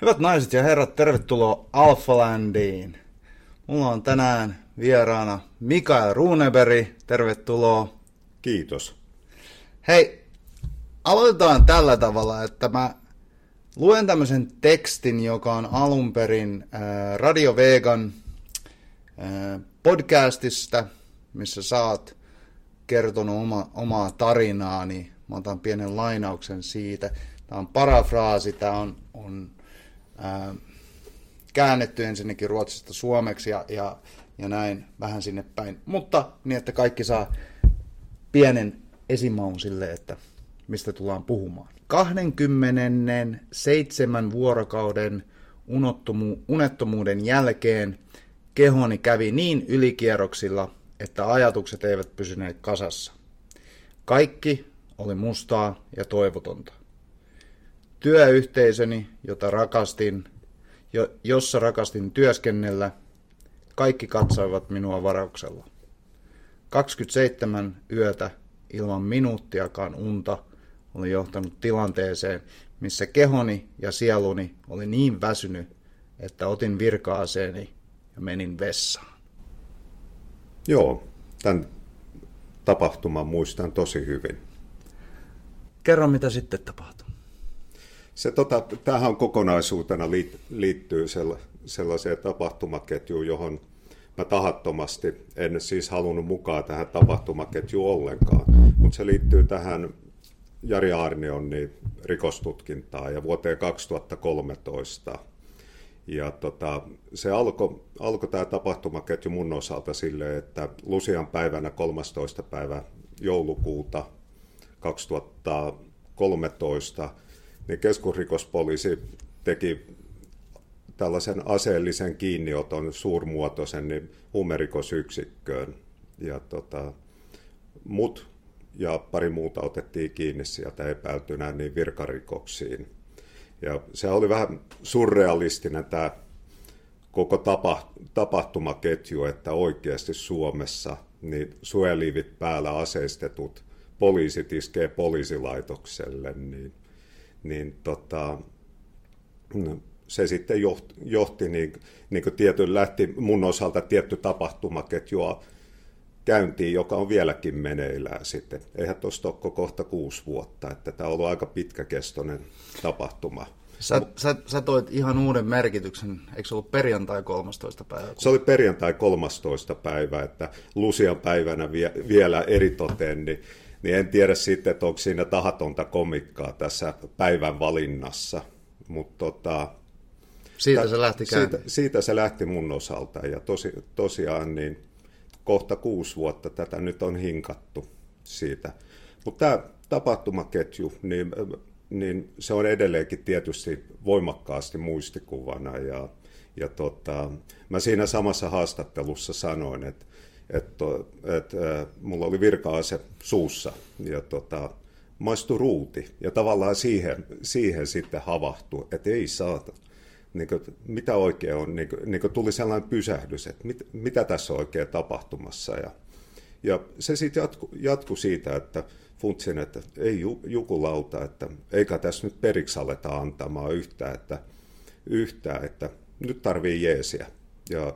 Hyvät naiset ja herrat, tervetuloa Alphalandiin. Mulla on tänään vieraana Mikael Runeberg, tervetuloa. Kiitos. Hei, aloitetaan tällä tavalla, että mä luen tämmöisen tekstin, joka on alun perin äh, Radio Vegan äh, podcastista, missä saat kertonut oma, omaa tarinaani. Mä otan pienen lainauksen siitä. Tämä on parafraasi, tämä on, on ää, käännetty ensinnäkin ruotsista suomeksi ja, ja, ja näin vähän sinne päin. Mutta niin, että kaikki saa pienen esimaun sille, että mistä tullaan puhumaan. 27 vuorokauden unottomu- unettomuuden jälkeen kehoni kävi niin ylikierroksilla, että ajatukset eivät pysyneet kasassa. Kaikki oli mustaa ja toivotonta. Työyhteisöni, jota rakastin, jo, jossa rakastin työskennellä, kaikki katsoivat minua varauksella. 27 yötä ilman minuuttiakaan unta oli johtanut tilanteeseen, missä kehoni ja sieluni oli niin väsynyt, että otin virkaaseeni ja menin vessaan. Joo, tämän tapahtuman muistan tosi hyvin. Kerro, mitä sitten tapahtui. Se, tota, tähän kokonaisuutena liittyy sellaiseen tapahtumaketjuun, johon mä tahattomasti en siis halunnut mukaan tähän tapahtumaketjuun ollenkaan, mutta se liittyy tähän Jari Arnionin rikostutkintaan ja vuoteen 2013. Ja tota, se alkoi alko tämä tapahtumaketju mun osalta silleen, että Lusian päivänä 13. päivä joulukuuta 2013 niin keskusrikospoliisi teki tällaisen aseellisen kiinnioton suurmuotoisen niin huumerikosyksikköön. Ja tota, mut ja pari muuta otettiin kiinni sieltä epäiltynä niin virkarikoksiin. Ja se oli vähän surrealistinen tämä koko tapa, tapahtumaketju, että oikeasti Suomessa niin suojeliivit päällä aseistetut poliisit iskee poliisilaitokselle, niin, niin tota, se sitten johti, johti niin, niin kuin tietyn, lähti mun osalta tietty tapahtumaketjua käyntiin, joka on vieläkin meneillään sitten. Eihän tuosta ole kohta kuusi vuotta, että tämä on ollut aika pitkäkestoinen tapahtuma. Sä, sä, sä toit ihan uuden merkityksen, eikö se ollut perjantai 13. päivä? Se oli perjantai 13. päivä, että Lusian päivänä vie, vielä eritoten, niin, niin en tiedä sitten, että onko siinä tahatonta komikkaa tässä päivän valinnassa, mutta tota, siitä se lähti siitä, siitä se lähti mun osalta ja tosi, tosiaan niin kohta kuusi vuotta tätä nyt on hinkattu siitä. Mutta tämä tapahtumaketju, niin niin se on edelleenkin tietysti voimakkaasti muistikuvana. Ja, ja tota, mä siinä samassa haastattelussa sanoin, että, että, että äh, mulla oli virka-ase suussa ja tota, maistui ruuti. Ja tavallaan siihen, siihen sitten havahtui, että ei saata. Niin kuin, mitä oikein on, niin kuin, niin kuin tuli sellainen pysähdys, että mit, mitä tässä on oikein tapahtumassa. Ja, ja se sitten jatku, jatku siitä, että funtsin, että ei jukulauta, että eikä tässä nyt periksi aleta antamaan yhtään, että, yhtään, että nyt tarvii jeesiä. Ja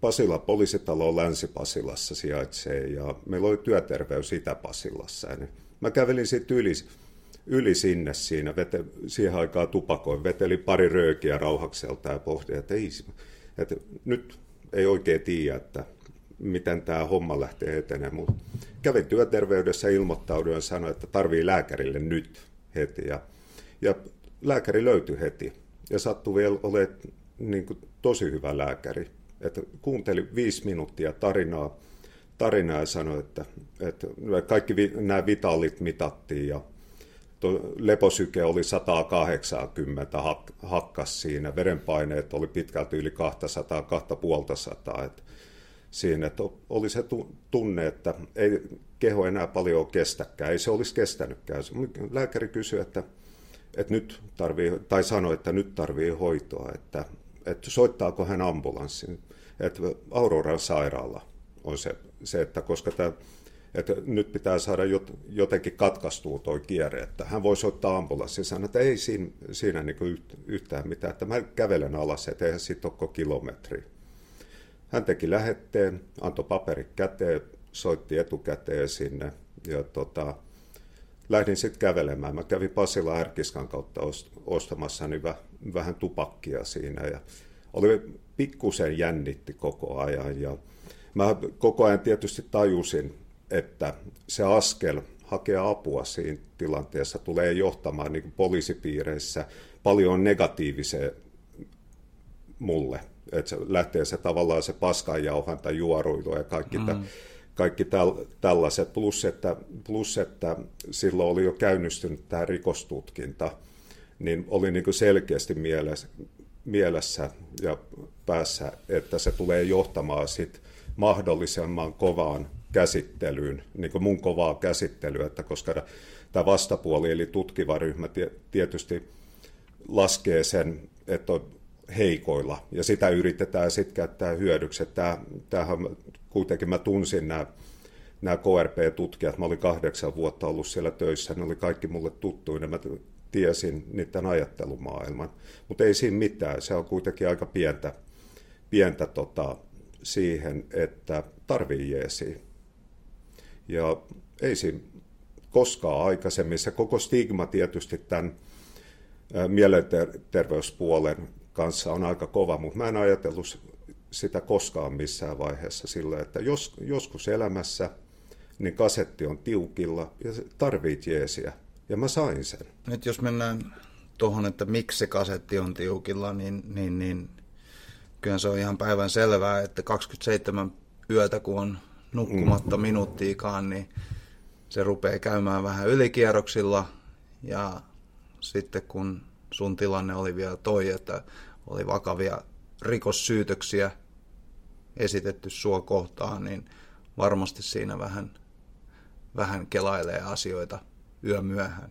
Pasila poliisitalo Länsi-Pasilassa sijaitsee ja meillä oli työterveys Itä-Pasilassa. Mä kävelin sitten yli, yli sinne siinä, vete, siihen aikaan tupakoin, veteli pari röökiä rauhakselta ja pohdin, että, ei, että nyt ei oikein tiedä, että miten tämä homma lähtee etenemään. Mutta kävin työterveydessä, ilmoittauduin ja sanoin, että tarvii lääkärille nyt heti. Ja, ja lääkäri löytyi heti. Ja sattui vielä olemaan niin kuin, tosi hyvä lääkäri. Että kuunteli viisi minuuttia tarinaa, tarinaa ja sanoi, että, että kaikki vi, nämä vitaalit mitattiin ja leposyke oli 180 hak, hakkas siinä, verenpaineet oli pitkälti yli 200, 250, että siinä, että oli se tunne, että ei keho enää paljon kestäkään, ei se olisi kestänytkään. Lääkäri kysyi, että, että nyt tarvii, tai sanoi, että nyt tarvii hoitoa, että, että soittaako hän ambulanssin. Että Auroran sairaala on se, se että koska tämä että nyt pitää saada jotenkin katkaistua tuo kierre, että hän voisi ottaa ambulanssin sanoa, että ei siinä, siinä niin yhtään mitään, että mä kävelen alas, että eihän siitä ole kilometri. Hän teki lähetteen, antoi paperi käteen, soitti etukäteen sinne ja tota, lähdin sitten kävelemään. Mä kävin Pasila Ärkiskan kautta ostamassa niin vähän tupakkia siinä ja oli pikkusen jännitti koko ajan ja mä koko ajan tietysti tajusin, että se askel hakea apua siinä tilanteessa tulee johtamaan niin poliisipiireissä paljon negatiiviseen mulle. Että se lähtee se tavallaan se paskanjauhanta, juoruilu ja kaikki, mm. tä, kaikki täl, tällaiset. Plus että, plus, että silloin oli jo käynnistynyt tämä rikostutkinta, niin oli niin selkeästi mielessä, mielessä ja päässä, että se tulee johtamaan sit mahdollisimman kovaan käsittelyyn, niin kuin mun kovaa käsittelyä, että koska tämä vastapuoli eli tutkiva ryhmä tietysti laskee sen, että on heikoilla, ja sitä yritetään sitten käyttää hyödyksi. Tämä, tämähän kuitenkin mä tunsin nämä, nämä KRP-tutkijat, mä olin kahdeksan vuotta ollut siellä töissä, ne oli kaikki mulle tuttuina, mä tiesin niiden ajattelumaailman, mutta ei siinä mitään, se on kuitenkin aika pientä, pientä tota, siihen, että tarvii jeesiä. Ja ei siinä koskaan aikaisemmin. Se koko stigma tietysti tämän mielenterveyspuolen kanssa on aika kova, mutta mä en ajatellut sitä koskaan missään vaiheessa sillä, että jos, joskus elämässä niin kasetti on tiukilla ja tarvit jeesiä. Ja mä sain sen. Nyt jos mennään tuohon, että miksi se kasetti on tiukilla, niin, niin, niin kyllä se on ihan päivän selvää, että 27 yötä kun on nukkumatta mm. minuuttiikaan, niin se rupeaa käymään vähän ylikierroksilla ja sitten kun sun tilanne oli vielä toi, että oli vakavia rikossyytöksiä esitetty sua kohtaan, niin varmasti siinä vähän, vähän kelailee asioita yömyöhään.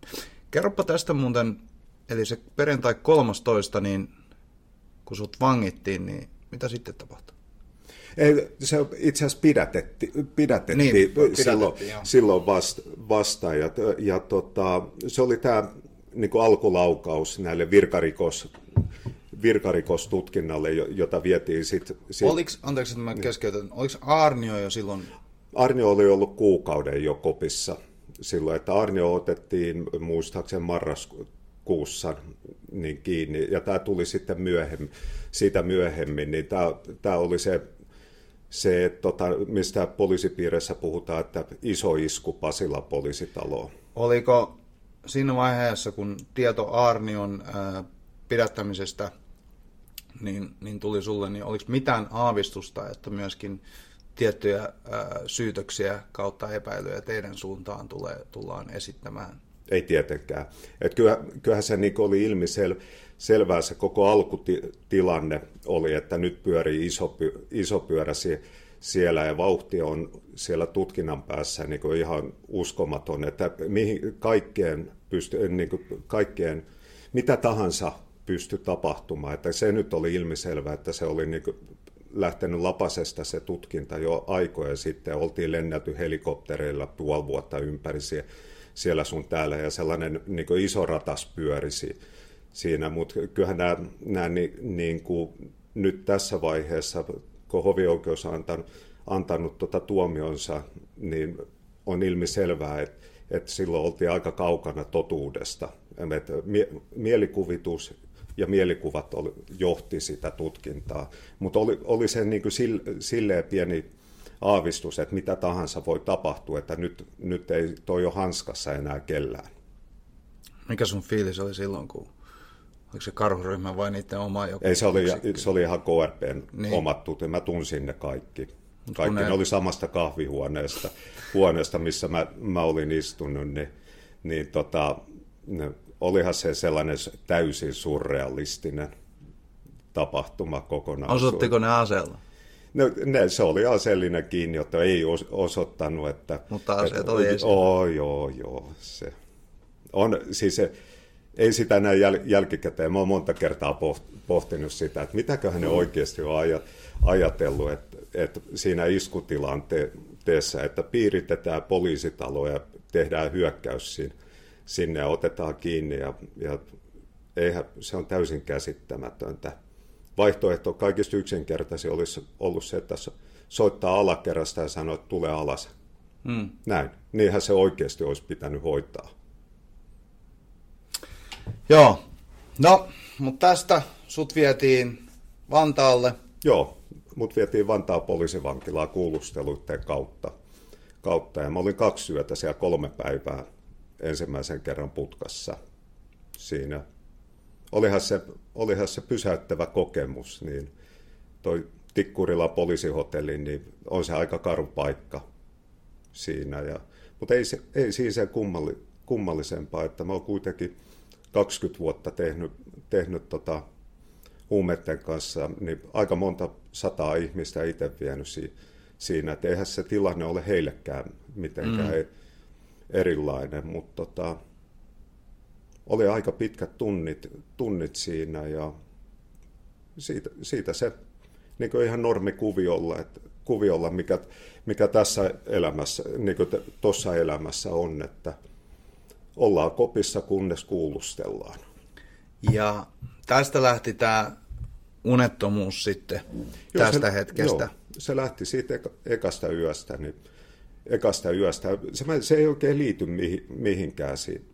Kerropa tästä muuten, eli se perjantai 13, niin kun sut vangittiin, niin mitä sitten tapahtui? Ei, se itse asiassa pidätetti, pidätettiin niin, silloin, silloin vasta, vasta ja, ja tota, se oli tämä niin alkulaukaus näille virkarikos, virkarikostutkinnalle, jota vietiin sitten... Sit, Oliko, anteeksi, että mä keskeytän, oliko Arnio jo silloin? Arnio oli ollut kuukauden jo kopissa silloin, että Arnio otettiin muistaakseni marraskuussa niin kiinni, ja tämä tuli sitten myöhemmin, siitä myöhemmin, niin tämä, tämä oli se se, tota, mistä poliisipiirissä puhutaan, että iso isku Pasila poliisitaloon. Oliko siinä vaiheessa, kun tieto Arnion ää, pidättämisestä niin, niin tuli sulle, niin oliko mitään aavistusta, että myöskin tiettyjä ää, syytöksiä kautta epäilyjä teidän suuntaan tulee, tullaan esittämään? Ei tietenkään. Et kyllä, kyllähän se niin oli ilmiselvä selvää se koko alkutilanne oli, että nyt pyörii iso, iso pyörä siellä ja vauhti on siellä tutkinnan päässä niin kuin ihan uskomaton, että mihin kaikkeen, pysty, niin kuin kaikkeen mitä tahansa pystyi tapahtumaan. Että se nyt oli ilmiselvää, että se oli niin kuin lähtenyt lapasesta se tutkinta jo aikoja sitten. Oltiin lennelty helikoptereilla puoli vuotta ympäri siellä sun täällä ja sellainen niin iso ratas pyörisi siinä, mutta kyllähän nämä, nämä niin, niin kuin nyt tässä vaiheessa, kun hovioikeus on antanut, antanut tuota tuomionsa, niin on ilmiselvää, että, että silloin oltiin aika kaukana totuudesta. Että mie, mielikuvitus ja mielikuvat oli, johti sitä tutkintaa, mutta oli, oli se niin kuin sille, silleen pieni aavistus, että mitä tahansa voi tapahtua, että nyt, nyt ei toi ole hanskassa enää kellään. Mikä sun fiilis oli silloin, kun Oliko se karhuryhmä vai niiden oma joku? Ei, se oli, se oli ihan KRPn niin. omat tutut. Mä tunsin ne kaikki. Mut kaikki ne... ne oli samasta kahvihuoneesta, huoneesta, missä mä, mä olin istunut. Niin, niin tota, ne, olihan se sellainen täysin surrealistinen tapahtuma kokonaan. Osoittiko ne aseella? No, ne, se oli aseellinen kiinni, että ei os, osoittanut, että... Mutta aseet oli esillä. Oh, joo, joo. Se on, siis se, ei sitä näin jäl, jälkikäteen. Mä oon monta kertaa pohtinut sitä, että mitäköhän ne oikeasti on ajatellut, että, että siinä iskutilanteessa että piiritetään poliisitalo ja tehdään hyökkäys siinä, sinne ja otetaan kiinni ja, ja eihän, se on täysin käsittämätöntä. Vaihtoehto kaikista yksinkertaisin olisi ollut se, että soittaa alakerrasta ja sanoo, että tule alas. Hmm. Näin. Niinhän se oikeasti olisi pitänyt hoitaa. Joo. No, mutta tästä sut vietiin Vantaalle. Joo, mut vietiin Vantaan poliisivankilaa kuulusteluiden kautta. kautta. Ja mä olin kaksi yötä siellä kolme päivää ensimmäisen kerran putkassa siinä. Olihan se, olihan se pysäyttävä kokemus, niin toi Tikkurila poliisihotelli, niin on se aika karu paikka siinä. Ja, mutta ei, se, ei siinä se kummalli, kummallisempaa, että mä oon kuitenkin 20 vuotta tehnyt, tehnyt tota, huumeiden kanssa, niin aika monta sataa ihmistä itse vienyt si- siinä, että eihän se tilanne ole heillekään mitenkään mm. Erilainen, mutta tota, oli aika pitkät tunnit, tunnit siinä ja siitä, siitä se niin kuin ihan normikuviolla, että kuviolla, mikä, mikä tässä elämässä, niin kuin tuossa elämässä on, että ollaan kopissa, kunnes kuulustellaan. Ja tästä lähti tämä unettomuus sitten joo, tästä se, hetkestä. Joo, se lähti siitä ekasta yöstä. Niin ekasta yöstä. Se, se ei oikein liity mihin, mihinkään siitä,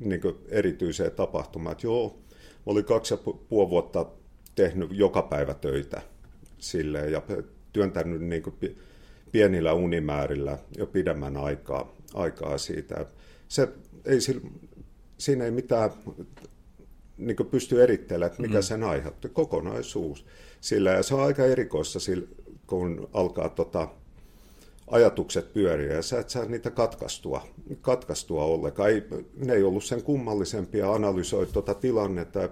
niin erityiseen tapahtumaan. Että joo, oli kaksi ja puoli vuotta tehnyt joka päivä töitä silleen, ja työntänyt niin pienillä unimäärillä jo pidemmän aikaa, aikaa siitä. Se, ei, siinä ei mitään niin pysty erittelemään, että mikä mm. sen aiheutti, kokonaisuus. Sillä, ja se on aika erikoista, kun alkaa tota, ajatukset pyöriä, ja sä et saa niitä katkaistua, katkaistua ollenkaan. Ei, ne ei ollut sen kummallisempia, analysoi tuota tilannetta ja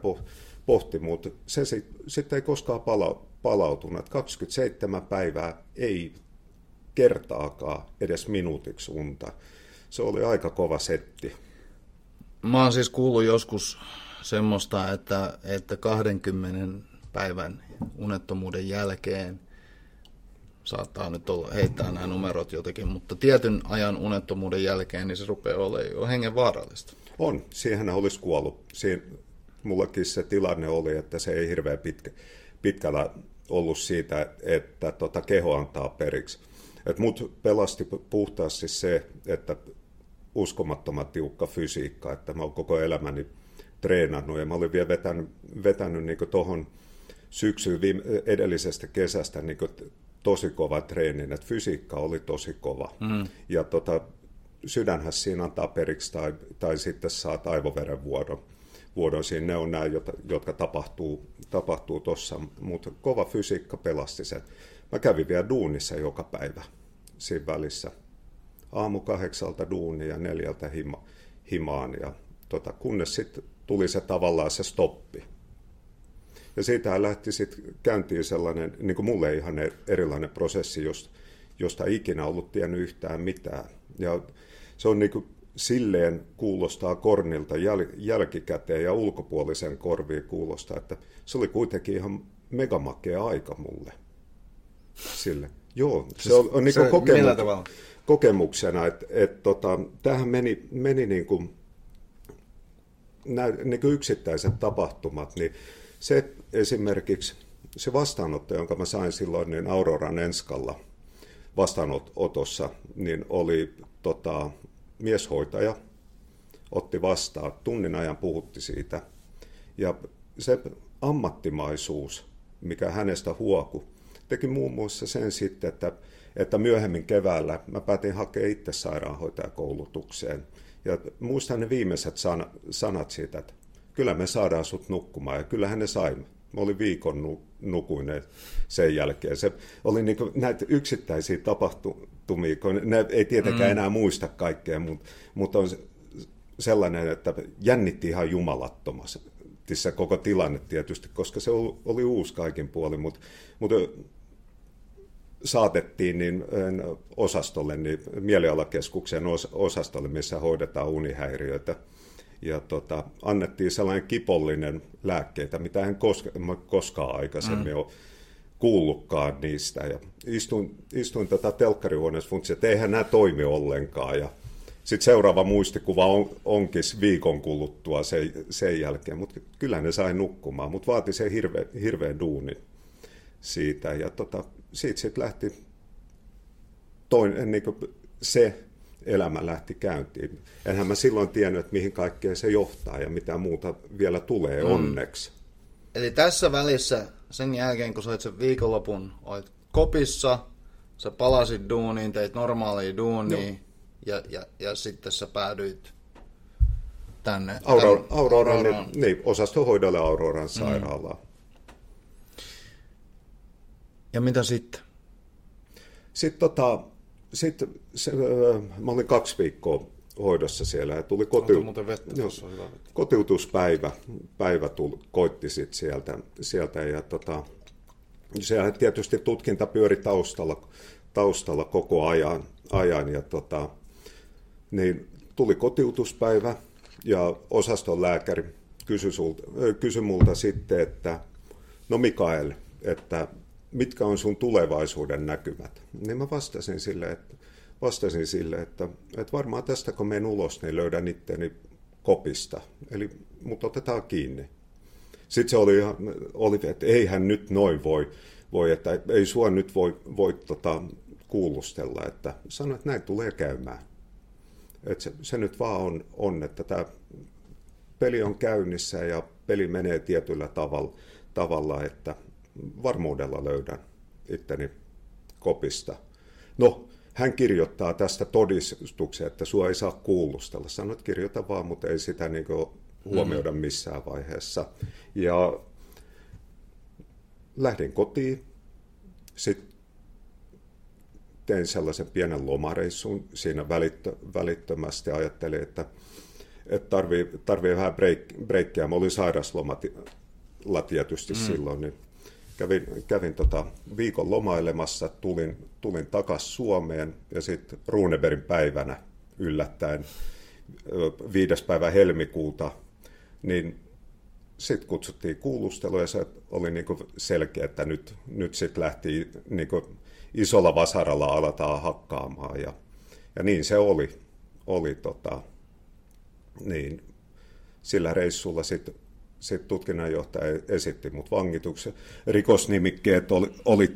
pohti, mutta se sitten sit ei koskaan pala, palautunut. 27 päivää ei kertaakaan edes minuutiksi unta. Se oli aika kova setti. Mä oon siis kuullut joskus semmoista, että, että 20 päivän unettomuuden jälkeen saattaa nyt olla, heittää nämä numerot jotenkin, mutta tietyn ajan unettomuuden jälkeen niin se rupeaa olemaan jo hengen vaarallista. On, siihen olisi kuollut. Siin, mullakin se tilanne oli, että se ei hirveän pitkä, pitkällä ollut siitä, että tota keho antaa periksi. Et mut pelasti puhtaasti se, että uskomattoman tiukka fysiikka, että mä oon koko elämäni treenannut ja mä olin vielä vetänyt, vetänyt niin tuohon syksyyn viime, edellisestä kesästä niin tosi kova treenin, että fysiikka oli tosi kova. Mm. Ja tota, sydänhän siinä antaa periksi tai, tai sitten saat aivoverenvuodon. Vuodon siinä ne on nämä, jotka tapahtuu tapahtuu tuossa, mutta kova fysiikka pelasti sen. Mä kävin vielä duunissa joka päivä siinä välissä. Aamu kahdeksalta duunia ja neljältä hima, himaan, ja tota, kunnes sitten tuli se tavallaan se stoppi. Ja siitä lähti sitten käyntiin sellainen, niin kuin mulle ihan erilainen prosessi, josta ikinä ollut tiennyt yhtään mitään. Ja se on niin kuin silleen kuulostaa kornilta jäl- jälkikäteen ja ulkopuolisen korviin kuulostaa, että se oli kuitenkin ihan megamakea aika mulle. Sille. Joo, se siis on, on niin kokemu- kokemuksena, että et, tota, tämähän meni, meni niin kuin, nä, niin kuin yksittäiset tapahtumat, niin se esimerkiksi se vastaanotto, jonka mä sain silloin niin Auroran Enskalla vastaanotossa, niin oli tota, mieshoitaja otti vastaan, tunnin ajan puhutti siitä. Ja se ammattimaisuus, mikä hänestä huoku, teki muun muassa sen sitten, että, että myöhemmin keväällä mä päätin hakea itse sairaanhoitajakoulutukseen. Ja muistan ne viimeiset sanat siitä, että kyllä me saadaan sut nukkumaan, ja kyllähän ne saimme. Mä olin viikon nukuinen sen jälkeen. Se oli niin näitä yksittäisiä tapahtumia, kun ne ei tietenkään mm. enää muista kaikkea, mutta, mutta on sellainen, että jännitti ihan jumalattomasti se koko tilanne tietysti, koska se oli uusi kaikin puolin, mutta, mutta saatettiin niin osastolle, niin mielialakeskuksen osastolle, missä hoidetaan unihäiriöitä ja tota, annettiin sellainen kipollinen lääkkeitä, mitä en koska, koskaan aikaisemmin mm. ole kuullutkaan niistä. Ja istuin, istuin tätä telkkarihuoneessa funtsia, että eihän nämä toimi ollenkaan. Ja sitten seuraava muistikuva on, onkin viikon kuluttua sen, sen jälkeen, mutta kyllä ne sai nukkumaan, mutta vaati se hirveä, hirveä duuni siitä. Ja tota, siitä sitten lähti toinen, niin se elämä lähti käyntiin. Enhän mä silloin tiennyt, että mihin kaikkeen se johtaa ja mitä muuta vielä tulee mm. onneksi. Eli tässä välissä, sen jälkeen kun sait sen viikonlopun, olit kopissa, sä palasit duuniin, teit normaalia duunia, ja, ja, ja sitten sä päädyit tänne. Aurora, tämän, Auroran, Auroran. Niin, niin, osastohoidolle Auroran sairaalaan. Mm. Ja mitä sitten? Sitten tota, sit, se, mä olin kaksi viikkoa hoidossa siellä ja tuli kotiu... vettä, jo, kotiutuspäivä. Päivä tuli, koitti sit sieltä, sieltä ja tota, se tietysti tutkinta pyöri taustalla, taustalla koko ajan, ajan ja tota, niin tuli kotiutuspäivä ja osaston lääkäri kysyi, sulta, kysyi multa sitten, että no Mikael, että mitkä on sun tulevaisuuden näkymät? Niin mä vastasin sille, että, vastasin sille, että, että varmaan tästä kun menen ulos, niin löydän itteni kopista. Eli mut otetaan kiinni. Sitten se oli, oli että eihän nyt noin voi, voi että ei sua nyt voi, voi tota, kuulustella. Että sanoin, että näin tulee käymään. Että se, se nyt vaan on, on, että tämä peli on käynnissä ja peli menee tietyllä tavalla, tavalla että varmuudella löydän itteni kopista. No, hän kirjoittaa tästä todistuksen, että sua ei saa kuulustella. Sanoit, että kirjoita vaan, mutta ei sitä niin huomioida missään vaiheessa. Ja lähdin kotiin. Sitten tein sellaisen pienen lomareissun siinä välittö, välittömästi. Ajattelin, että, että tarvii, tarvii vähän break, breikkiä. Mä olin sairasloma tietysti mm. silloin, niin kävin, kävin tota viikon lomailemassa, tulin, tulin takaisin Suomeen ja sitten Runeberin päivänä yllättäen viides päivä helmikuuta, niin sitten kutsuttiin kuulustelua ja se oli niinku selkeä, että nyt, nyt sitten lähti niinku isolla vasaralla aletaan hakkaamaan ja, ja niin se oli. oli tota, niin, sillä reissulla sitten sit tutkinnanjohtaja esitti mut vangituksen. Rikosnimikkeet oli, oli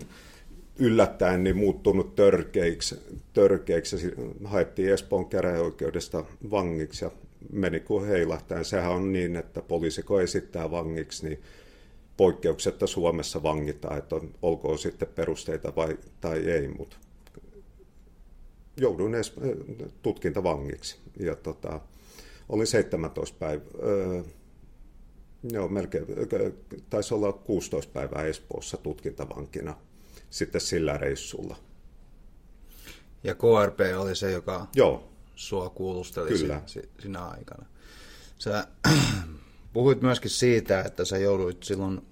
yllättäen niin muuttunut törkeiksi, törkeiksi. Haettiin Espoon käräjäoikeudesta vangiksi ja meni kuin heilahtaen. Sehän on niin, että poliisiko esittää vangiksi, niin poikkeuksetta Suomessa vangitaan, että on, olkoon sitten perusteita vai, tai ei, mutta jouduin edes tutkintavangiksi. Ja tota, olin 17 päivää, öö, joo, melkein, taisi olla 16 päivää Espoossa tutkintavankina sitten sillä reissulla. Ja KRP oli se, joka joo. sua kuulusteli Kyllä. sinä aikana. Sä Puhuit myöskin siitä, että sä jouduit silloin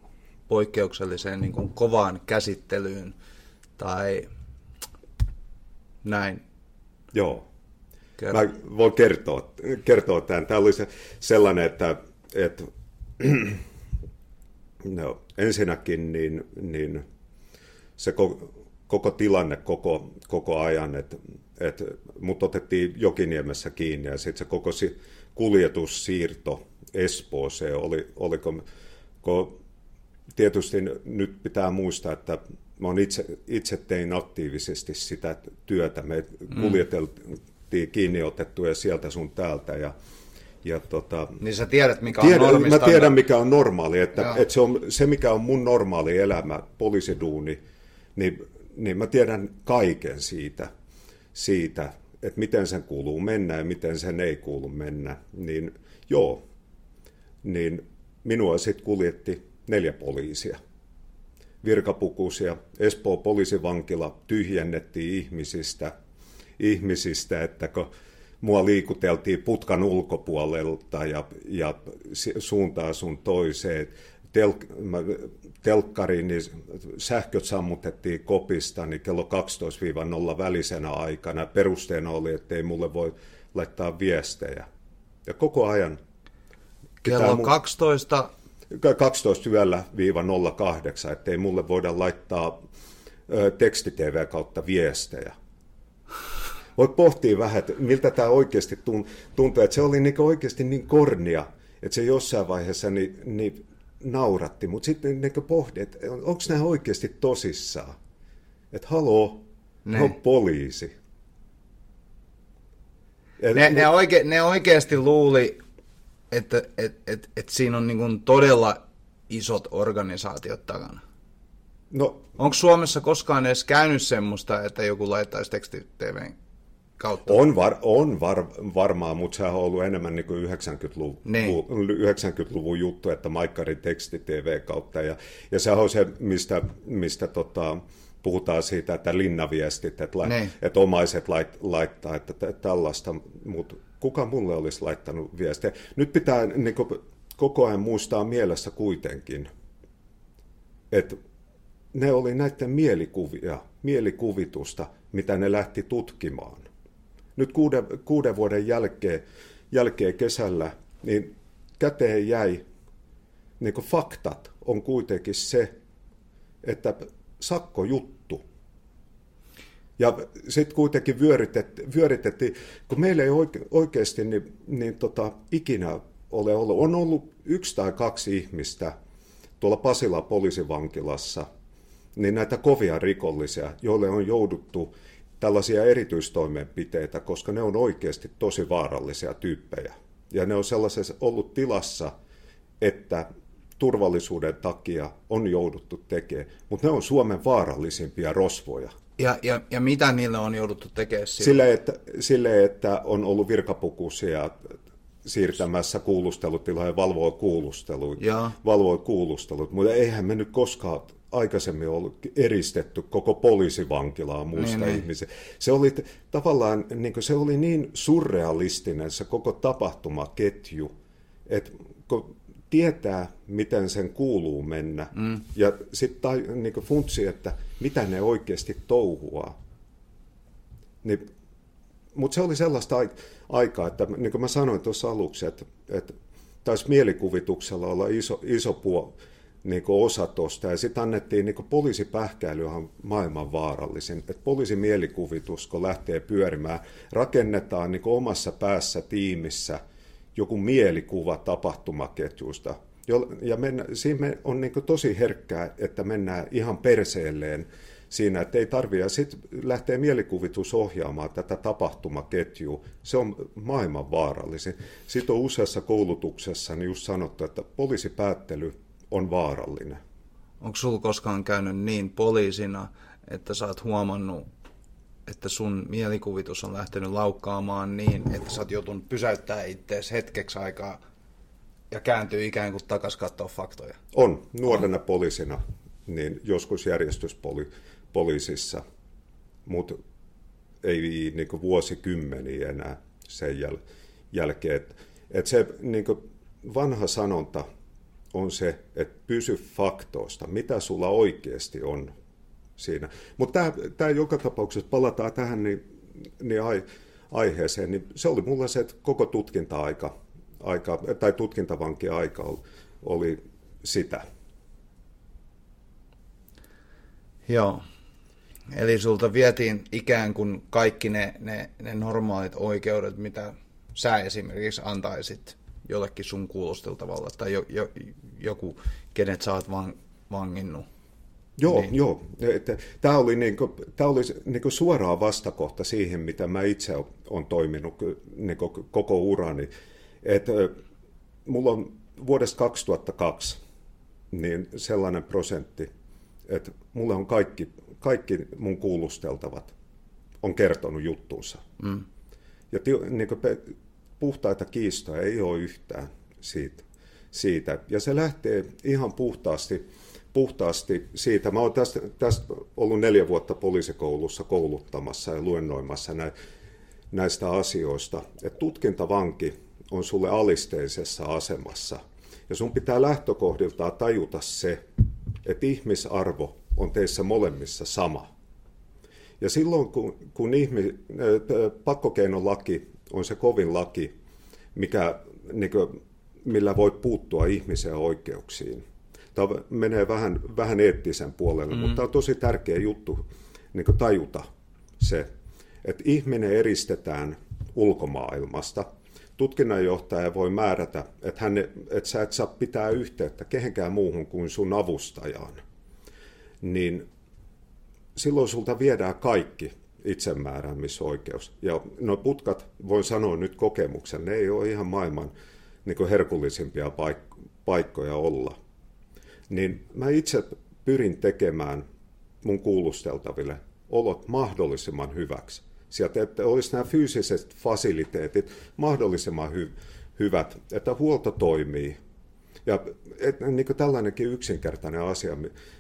poikkeukselliseen niin kuin kovaan käsittelyyn tai näin. Joo. Kerro. Mä voin kertoa, kertoa tämän. Tämä oli se sellainen, että, että no, ensinnäkin niin, niin se koko, koko tilanne koko, koko ajan, että, että mut otettiin Jokiniemessä kiinni ja sitten se koko kuljetussiirto Espooseen, oli, oliko, kun tietysti nyt pitää muistaa, että mä itse, itse tein aktiivisesti sitä työtä, me mm. kuljeteltiin kiinni otettuja sieltä sun täältä ja ja tota, niin sä tiedät, mikä on tiedän, Mä tiedän, mikä on normaali. Että, että se, on, se, mikä on mun normaali elämä, poliisiduuni, niin, niin mä tiedän kaiken siitä, siitä, että miten sen kuuluu mennä ja miten sen ei kuulu mennä. Niin joo, niin minua sitten kuljetti neljä poliisia. Virkapukuisia. Espoo poliisivankila tyhjennettiin ihmisistä, ihmisistä että kun mua liikuteltiin putkan ulkopuolelta ja, ja suuntaan sun toiseen. Tel, telkkariin, niin sähköt sammutettiin kopista niin kello 12-0 välisenä aikana. Perusteena oli, että ei mulle voi laittaa viestejä. Ja koko ajan Kello 12 12 yöllä viiva 08, ettei mulle voida laittaa tekstitv kautta viestejä. Voit pohtia vähän, että miltä tämä oikeasti tuntuu, että se oli niin oikeasti niin kornia, että se jossain vaiheessa niin, niin nauratti, mutta sitten niin pohdi, että onko nämä oikeasti tosissaan? Että haloo, ne on poliisi. Et, ne, ne, oike, ne oikeasti luuli, että et, et, et siinä on niin todella isot organisaatiot takana. No, Onko Suomessa koskaan edes käynyt semmoista, että joku laittaisi teksti-TVn kautta? On, var, on var, varmaan, mutta sehän on ollut enemmän niin kuin 90-luvun, niin. 90-luvun juttu, että Maikkarin teksti-TV kautta. Ja, ja se on se, mistä, mistä tota, puhutaan siitä, että linnaviestit, että, la, niin. että omaiset lait, laittaa, että tällaista, mutta kuka mulle olisi laittanut viestiä? Nyt pitää niin kuin, koko ajan muistaa mielessä kuitenkin, että ne oli näiden mielikuvia, mielikuvitusta, mitä ne lähti tutkimaan. Nyt kuuden, kuuden vuoden jälkeen, jälkeen kesällä, niin käteen jäi niin faktat on kuitenkin se, että sakkojuttu. Ja sitten kuitenkin vyöritettiin, vyöritettiin, kun meillä ei oike, oikeasti niin, niin tota, ikinä ole ollut. On ollut yksi tai kaksi ihmistä tuolla Pasila poliisivankilassa, niin näitä kovia rikollisia, joille on jouduttu tällaisia erityistoimenpiteitä, koska ne on oikeasti tosi vaarallisia tyyppejä. Ja ne on sellaisessa ollut tilassa, että turvallisuuden takia on jouduttu tekemään, mutta ne on Suomen vaarallisimpia rosvoja. Ja, ja, ja mitä niille on jouduttu tekemään? Sille että, sille, että on ollut virkapukuisia siirtämässä kuulustelutiloja, valvoi kuulustelut, valvoi kuulustelut, mutta eihän me nyt koskaan aikaisemmin ollut eristetty koko poliisivankilaa muista niin, niin. ihmisistä. Se oli tavallaan niin se oli niin surrealistinen se koko tapahtumaketju, että kun tietää, miten sen kuuluu mennä, mm. ja sitten niin funtsi, että mitä ne oikeasti touhuaa. Niin, mutta se oli sellaista aikaa, että niin kuin mä sanoin tuossa aluksi, että, että taisi mielikuvituksella olla iso, iso puoli, niin osa tuosta. Ja sitten annettiin, niin poliisipähkäily on maailman vaarallisin. Että poliisimielikuvituus, kun lähtee pyörimään, rakennetaan niin omassa päässä tiimissä joku mielikuva tapahtumaketjusta. Ja mennä, siinä on niin tosi herkkää, että mennään ihan perseelleen siinä, että ei tarvitse. Sitten lähtee mielikuvitus ohjaamaan tätä tapahtumaketjua. Se on maailman vaarallisin. Sitten on useassa koulutuksessa niin just sanottu, että poliisipäättely on vaarallinen. Onko sulla koskaan käynyt niin poliisina, että sä oot huomannut, että sun mielikuvitus on lähtenyt laukkaamaan niin, että sä oot joutunut pysäyttää ittees hetkeksi aikaa ja kääntyy ikään kuin takas katsoa faktoja? On. Nuorena on. poliisina, niin joskus järjestyspoliisissa, mutta ei niin vuosikymmeniä enää sen jäl- jälkeen. Et, et se niin vanha sanonta, on se, että pysy faktoista, mitä sulla oikeasti on siinä. Mutta tämä joka tapauksessa, palataan tähän niin, niin ai, aiheeseen, niin se oli mulle se, että koko tutkinta-aika, aika, tai tutkintavanki-aika oli, oli sitä. Joo. Eli sulta vietiin ikään kuin kaikki ne, ne, ne normaalit oikeudet, mitä sä esimerkiksi antaisit jollekin sun kuulusteltavalle tai jo, jo, joku, kenet sä oot van, vanginnut. Joo, niin. joo. Tämä oli, niinku, tää oli niinku suoraan vastakohta siihen, mitä mä itse olen toiminut niinku koko urani. Et, mulla on vuodesta 2002 niin sellainen prosentti, että mulle on kaikki, kaikki mun kuulusteltavat on kertonut juttuunsa. Mm. Ja niin kuin, puhtaita kiistoja ei ole yhtään siitä. siitä. Ja se lähtee ihan puhtaasti, puhtaasti siitä. Mä olen tästä, tästä ollut neljä vuotta poliisikoulussa kouluttamassa ja luennoimassa nä, näistä asioista. Et tutkintavanki on sulle alisteisessa asemassa. Ja sun pitää lähtökohdiltaan tajuta se, että ihmisarvo on teissä molemmissa sama. Ja silloin kun, kun ihmi, pakkokeinolaki on se kovin laki, mikä niin kuin, millä voi puuttua ihmisen oikeuksiin. Tämä menee vähän, vähän eettisen puolelle, mm. mutta tämä on tosi tärkeä juttu niin tajuta se, että ihminen eristetään ulkomaailmasta. Tutkinnanjohtaja voi määrätä, että, hän, että sä et saa pitää yhteyttä kehenkään muuhun kuin sun avustajaan. Niin silloin sulta viedään kaikki itsemääräämisoikeus. Ja no putkat, voin sanoa nyt kokemuksen, ne ei ole ihan maailman niin herkullisimpia paik- paikkoja olla. Niin mä itse pyrin tekemään mun kuulusteltaville olot mahdollisimman hyväksi. Sieltä, että olisi nämä fyysiset fasiliteetit mahdollisimman hy- hyvät, että huolto toimii. Ja et, niin kuin tällainenkin yksinkertainen asia,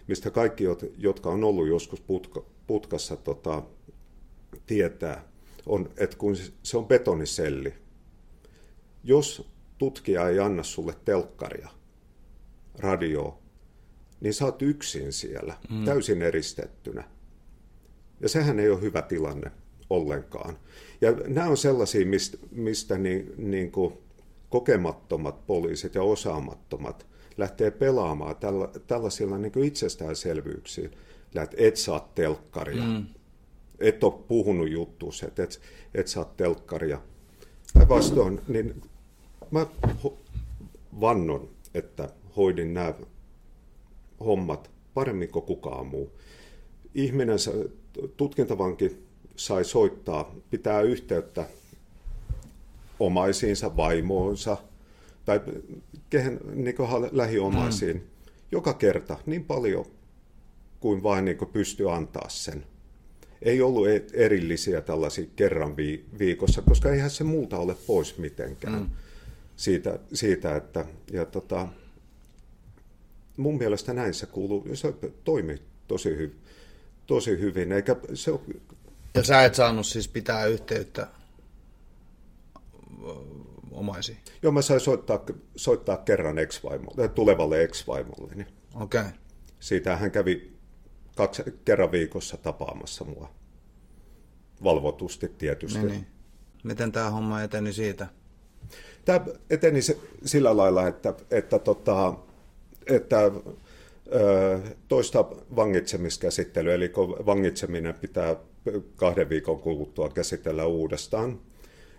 mistä kaikki, jotka on ollut joskus putka, putkassa, tota, tietää, on, että kun se on betoniselli, jos tutkija ei anna sulle telkkaria, radioa, niin sä oot yksin siellä, mm. täysin eristettynä. Ja sehän ei ole hyvä tilanne ollenkaan. Ja nämä on sellaisia, mistä, mistä niin, niin kuin kokemattomat poliisit ja osaamattomat lähtee pelaamaan tällä, tällaisilla niin kuin itsestäänselvyyksillä, että et saa telkkaria, mm. Et ole puhunut juttuus, että et, et saa telkkaria. Päinvastoin, niin mä vannon, että hoidin nämä hommat paremmin kuin kukaan muu. Ihminen, tutkintavanki sai soittaa, pitää yhteyttä omaisiinsa, vaimoonsa tai kehen, niin lähiomaisiin mm. joka kerta niin paljon kuin vain niin pystyy antaa sen. Ei ollut e-, erillisiä tällaisia kerran viikossa, koska eihän se muuta ole pois mitenkään mm. siitä, siitä, että ja tota, mun mielestä näin se kuuluu, se toimii tosi, hy, tosi hyvin, eikä se ole... Ja sä et saanut siis pitää yhteyttä omaisiin? Joo, mä sain soittaa, soittaa kerran ex-vaimolle, tulevalle ex-vaimolle. Niin Okei. Okay. Siitä hän kävi kaksi, kerran viikossa tapaamassa mua. Valvotusti tietysti. Niin, niin. Miten tämä homma eteni siitä? Tämä eteni sillä lailla, että, että, tota, että toista vangitsemiskäsittelyä, eli kun vangitseminen pitää kahden viikon kuluttua käsitellä uudestaan,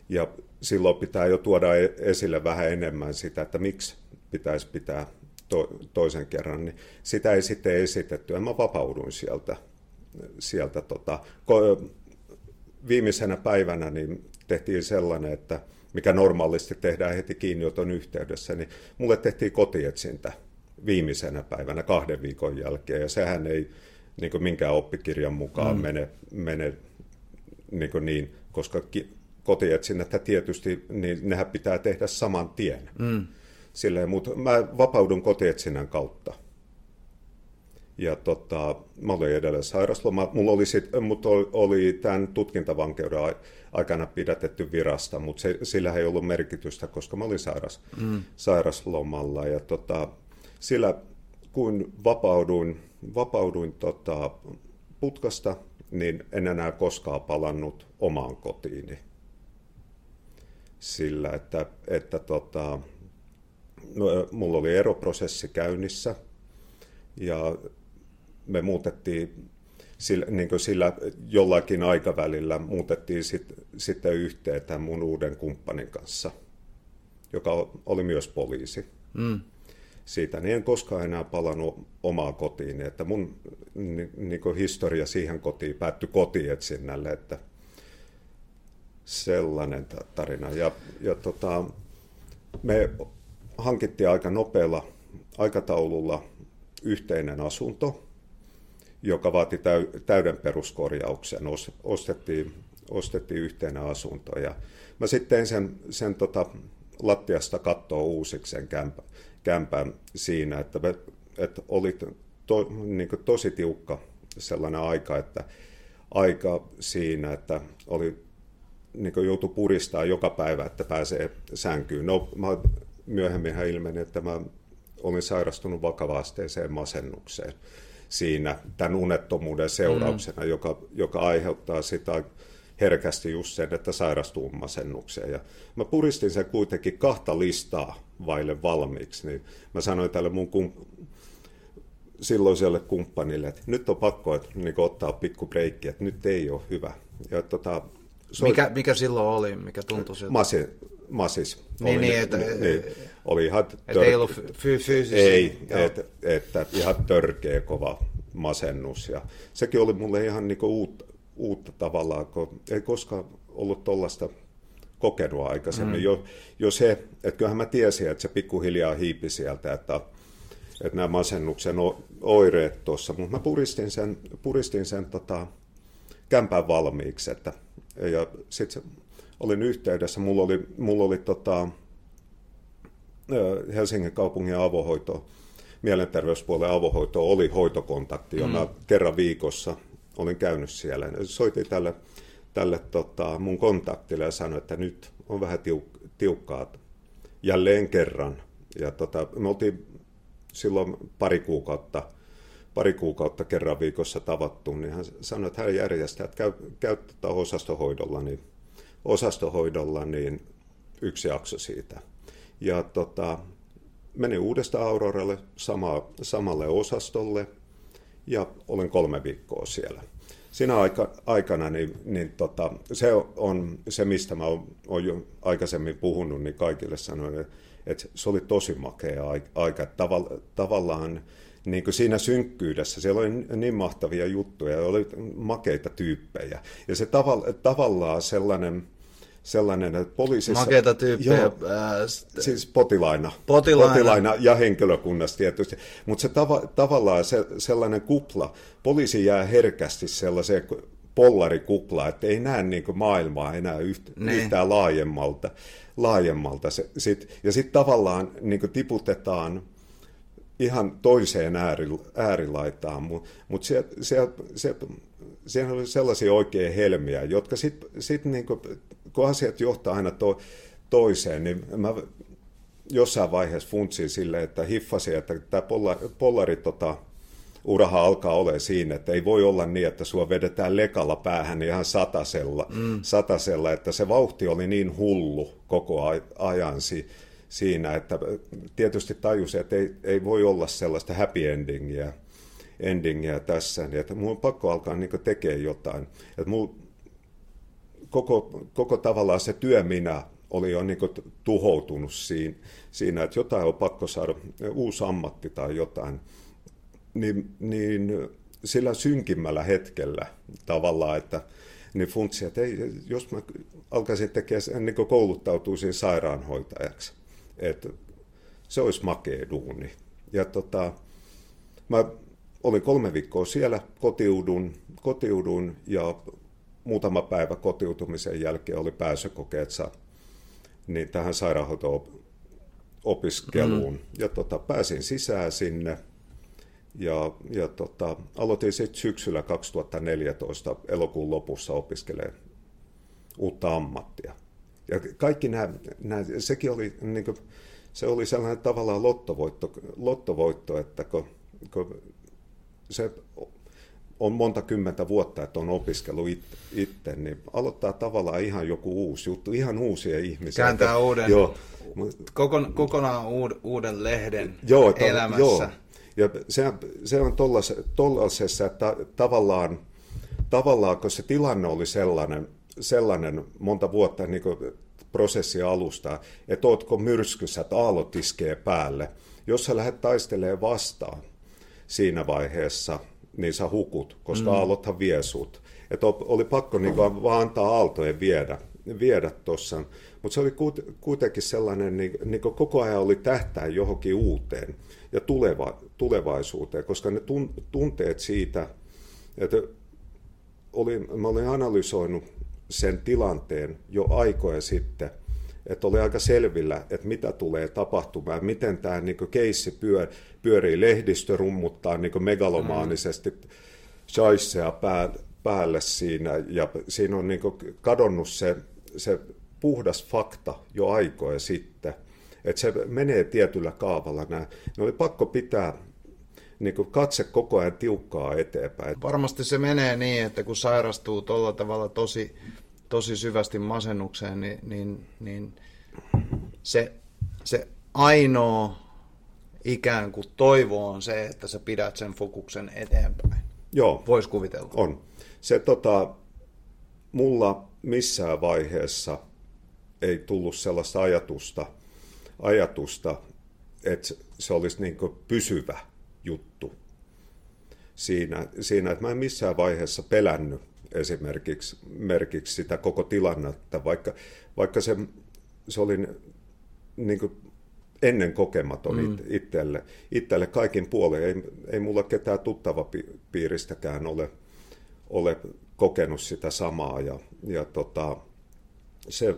ja silloin pitää jo tuoda e-, esille vähän enemmän sitä, että miksi pitäisi pitää to, toisen kerran, niin sitä ei sitten esitetty, ja mä vapauduin sieltä. sieltä tota, viimeisenä päivänä niin tehtiin sellainen, että mikä normaalisti tehdään heti kiinnioton yhteydessä, niin mulle tehtiin kotietsintä viimeisenä päivänä kahden viikon jälkeen, ja sehän ei niin kuin minkään oppikirjan mukaan mm. mene, mene niin, kuin niin, koska ki, kotietsinnättä tietysti, niin nehän pitää tehdä saman tien. Mm. Silleen, mutta mä vapaudun kotietsinnän kautta. Ja tota, mä olin edelleen sairasloma. Mulla oli, sit, mut oli, tämän tutkintavankeuden aikana pidätetty virasta, mutta se, sillä ei ollut merkitystä, koska mä olin sairas, mm. sairaslomalla. Ja tota, sillä kun vapauduin, vapauduin tota, putkasta, niin en enää koskaan palannut omaan kotiini. Sillä, että, että tota, mulla oli eroprosessi käynnissä ja me muutettiin sillä, niin sillä jollakin aikavälillä muutettiin sit, sitten yhteen tämän mun uuden kumppanin kanssa, joka oli myös poliisi. Mm siitä, niin en koskaan enää palannut omaa kotiin. Että mun niin, niin historia siihen kotiin päättyi kotietsinnälle, että sellainen tarina. Ja, ja tota, me hankittiin aika nopealla aikataululla yhteinen asunto, joka vaati täyden peruskorjauksen. Ostettiin, ostettiin yhteinen asunto ja mä sitten sen, sen tota, lattiasta kattoa uusiksi sen kämpän kämpän siinä, että, me, että oli to, niin tosi tiukka sellainen aika, että aika siinä, että oli niin joutu puristaa joka päivä, että pääsee sänkyyn. No, mä, myöhemmin ilmeni, että mä olin sairastunut vakavaasteeseen masennukseen siinä tämän unettomuuden seurauksena, mm. joka, joka aiheuttaa sitä herkästi just sen, että sairastuu masennukseen. Ja mä puristin sen kuitenkin kahta listaa vaille valmiiksi, niin mä sanoin tälle mun kum- silloiselle kumppanille, että nyt on pakko että, niin ottaa pikku breikki, että nyt ei ole hyvä. Ja, tota, soit... mikä, mikä silloin oli, mikä tuntui siltä? Masi, masis. Niin, oli, niin, että, niin, oli ihan tör... ei ollut fyysisesti. Ei, että, että ihan törkeä kova masennus. Ja sekin oli mulle ihan niin uutta, uutta tavallaan, kun ei koskaan ollut tuollaista kokenut aikaisemmin. Mm. Jo, jo se, että kyllähän mä tiesin, että se pikkuhiljaa hiipi sieltä, että, että nämä masennuksen oireet tuossa, mutta mä puristin sen, puristin sen tota, kämpän valmiiksi, että, ja sitten olin yhteydessä, mulla oli, mulla oli tota, Helsingin kaupungin avohoito, mielenterveyspuolen avohoito oli hoitokontakti, jona mm. kerran viikossa olin käynyt siellä. Soitin tälle, tälle tota, mun kontaktille ja sanoin, että nyt on vähän tiuk- tiukkaa jälleen kerran. Ja tota, me oltiin silloin pari kuukautta, pari kuukautta kerran viikossa tavattu, niin hän sanoi, että hän järjestää, että käy, käy tota osastohoidolla, niin, osastohoidolla, niin yksi jakso siitä. Ja tota, menin uudesta Auroralle sama, samalle osastolle ja olen kolme viikkoa siellä. Siinä aika, aikana niin, niin tota, se on se, mistä mä oon jo aikaisemmin puhunut, niin kaikille sanoin, että se oli tosi makea aika. Tavall, tavallaan niin kuin siinä synkkyydessä, siellä oli niin mahtavia juttuja, oli makeita tyyppejä. Ja se tavall, tavallaan sellainen, sellainen, että poliisissa... Makeita tyyppejä. Joo, ää, siis potilaina. Potilaina. Potilaina ja henkilökunnassa tietysti. Mutta se tava, tavallaan se, sellainen kupla, poliisi jää herkästi sellaiseen pollarikuplaan, että ei näe niin maailmaa enää yhtä, niin. yhtään laajemmalta. laajemmalta. Se, sit, ja sitten tavallaan niin tiputetaan ihan toiseen ääri, äärilaitaan, mutta mut se, se, se, se oli sellaisia oikein helmiä, jotka sitten sit niinku, kun asiat johtaa aina to, toiseen, niin mä jossain vaiheessa funtsin sille, että hiffasin, että tämä pollari, pollari tota, uraha alkaa olla siinä, että ei voi olla niin, että sua vedetään lekalla päähän ihan satasella, mm. satasella että se vauhti oli niin hullu koko ajan si, siinä, että tietysti tajusin, että ei, ei voi olla sellaista happy endingiä, endingiä tässä, niin että mun on pakko alkaa niin tekemään jotain. Että mun koko, koko tavallaan se työ minä oli jo niin tuhoutunut siinä, siinä, että jotain on pakko saada, uusi ammatti tai jotain, niin, niin sillä synkimmällä hetkellä tavallaan, että niin funtsi, että ei, jos mä alkaisin tekemään, niin kouluttautuisin sairaanhoitajaksi, että se olisi makea duuni. Ja tota, mä olin kolme viikkoa siellä, kotiudun, kotiudun ja muutama päivä kotiutumisen jälkeen oli pääsykokeet niin tähän sairaanhoito-opiskeluun. Mm. Ja tota, pääsin sisään sinne ja, ja tota, aloitin sitten syksyllä 2014 elokuun lopussa opiskelemaan uutta ammattia. Ja kaikki nämä, nämä sekin oli, niin kuin, se oli sellainen tavallaan lottovoitto, lottovoitto että kun, kun se on monta kymmentä vuotta, että on opiskellut itse, niin aloittaa tavallaan ihan joku uusi juttu, ihan uusia ihmisiä. Kääntää että, uuden, joo, kokon, kokonaan uud, uuden lehden joo, to, elämässä. Joo. Ja se, se on tuollaisessa, että tavallaan, tavallaan, kun se tilanne oli sellainen, sellainen monta vuotta niin prosessi alusta, että ootko myrskyssä, että aallot iskee päälle. Jos sä lähdet taistelemaan vastaan siinä vaiheessa, niin sä hukut, koska mm. aallothan vie sut. Että oli pakko niin kuin, vaan antaa aaltojen viedä, viedä tuossa. Mutta se oli kuitenkin sellainen, niin, niin koko ajan oli tähtää johonkin uuteen ja tuleva, tulevaisuuteen, koska ne tunteet siitä, että oli, mä olin analysoinut sen tilanteen jo aikoja sitten, että oli aika selvillä, että mitä tulee tapahtumaan, miten tämä niin keissi pyör, pyörii, lehdistö rummuttaa niin megalomaanisesti mm. shaisseja pää, päälle siinä, ja siinä on niin kadonnut se, se puhdas fakta jo aikoja sitten, että se menee tietyllä kaavalla. Nämä. Ne oli pakko pitää niin kuin katse koko ajan tiukkaa eteenpäin. Varmasti se menee niin, että kun sairastuu tuolla tavalla tosi tosi syvästi masennukseen, niin, niin, niin se, se ainoa ikään kuin toivo on se, että sä pidät sen fokuksen eteenpäin. Joo. Voisi kuvitella. On. Se tota, mulla missään vaiheessa ei tullut sellaista ajatusta, ajatusta että se olisi niin pysyvä juttu siinä, siinä, että mä en missään vaiheessa pelännyt esimerkiksi merkiksi sitä koko tilannetta, vaikka, vaikka se, se oli niin kuin ennen kokematon mm. itselle, itselle kaikin puolin. Ei, ei mulla ketään tuttava piiristäkään ole, ole kokenut sitä samaa ja, ja tota, se,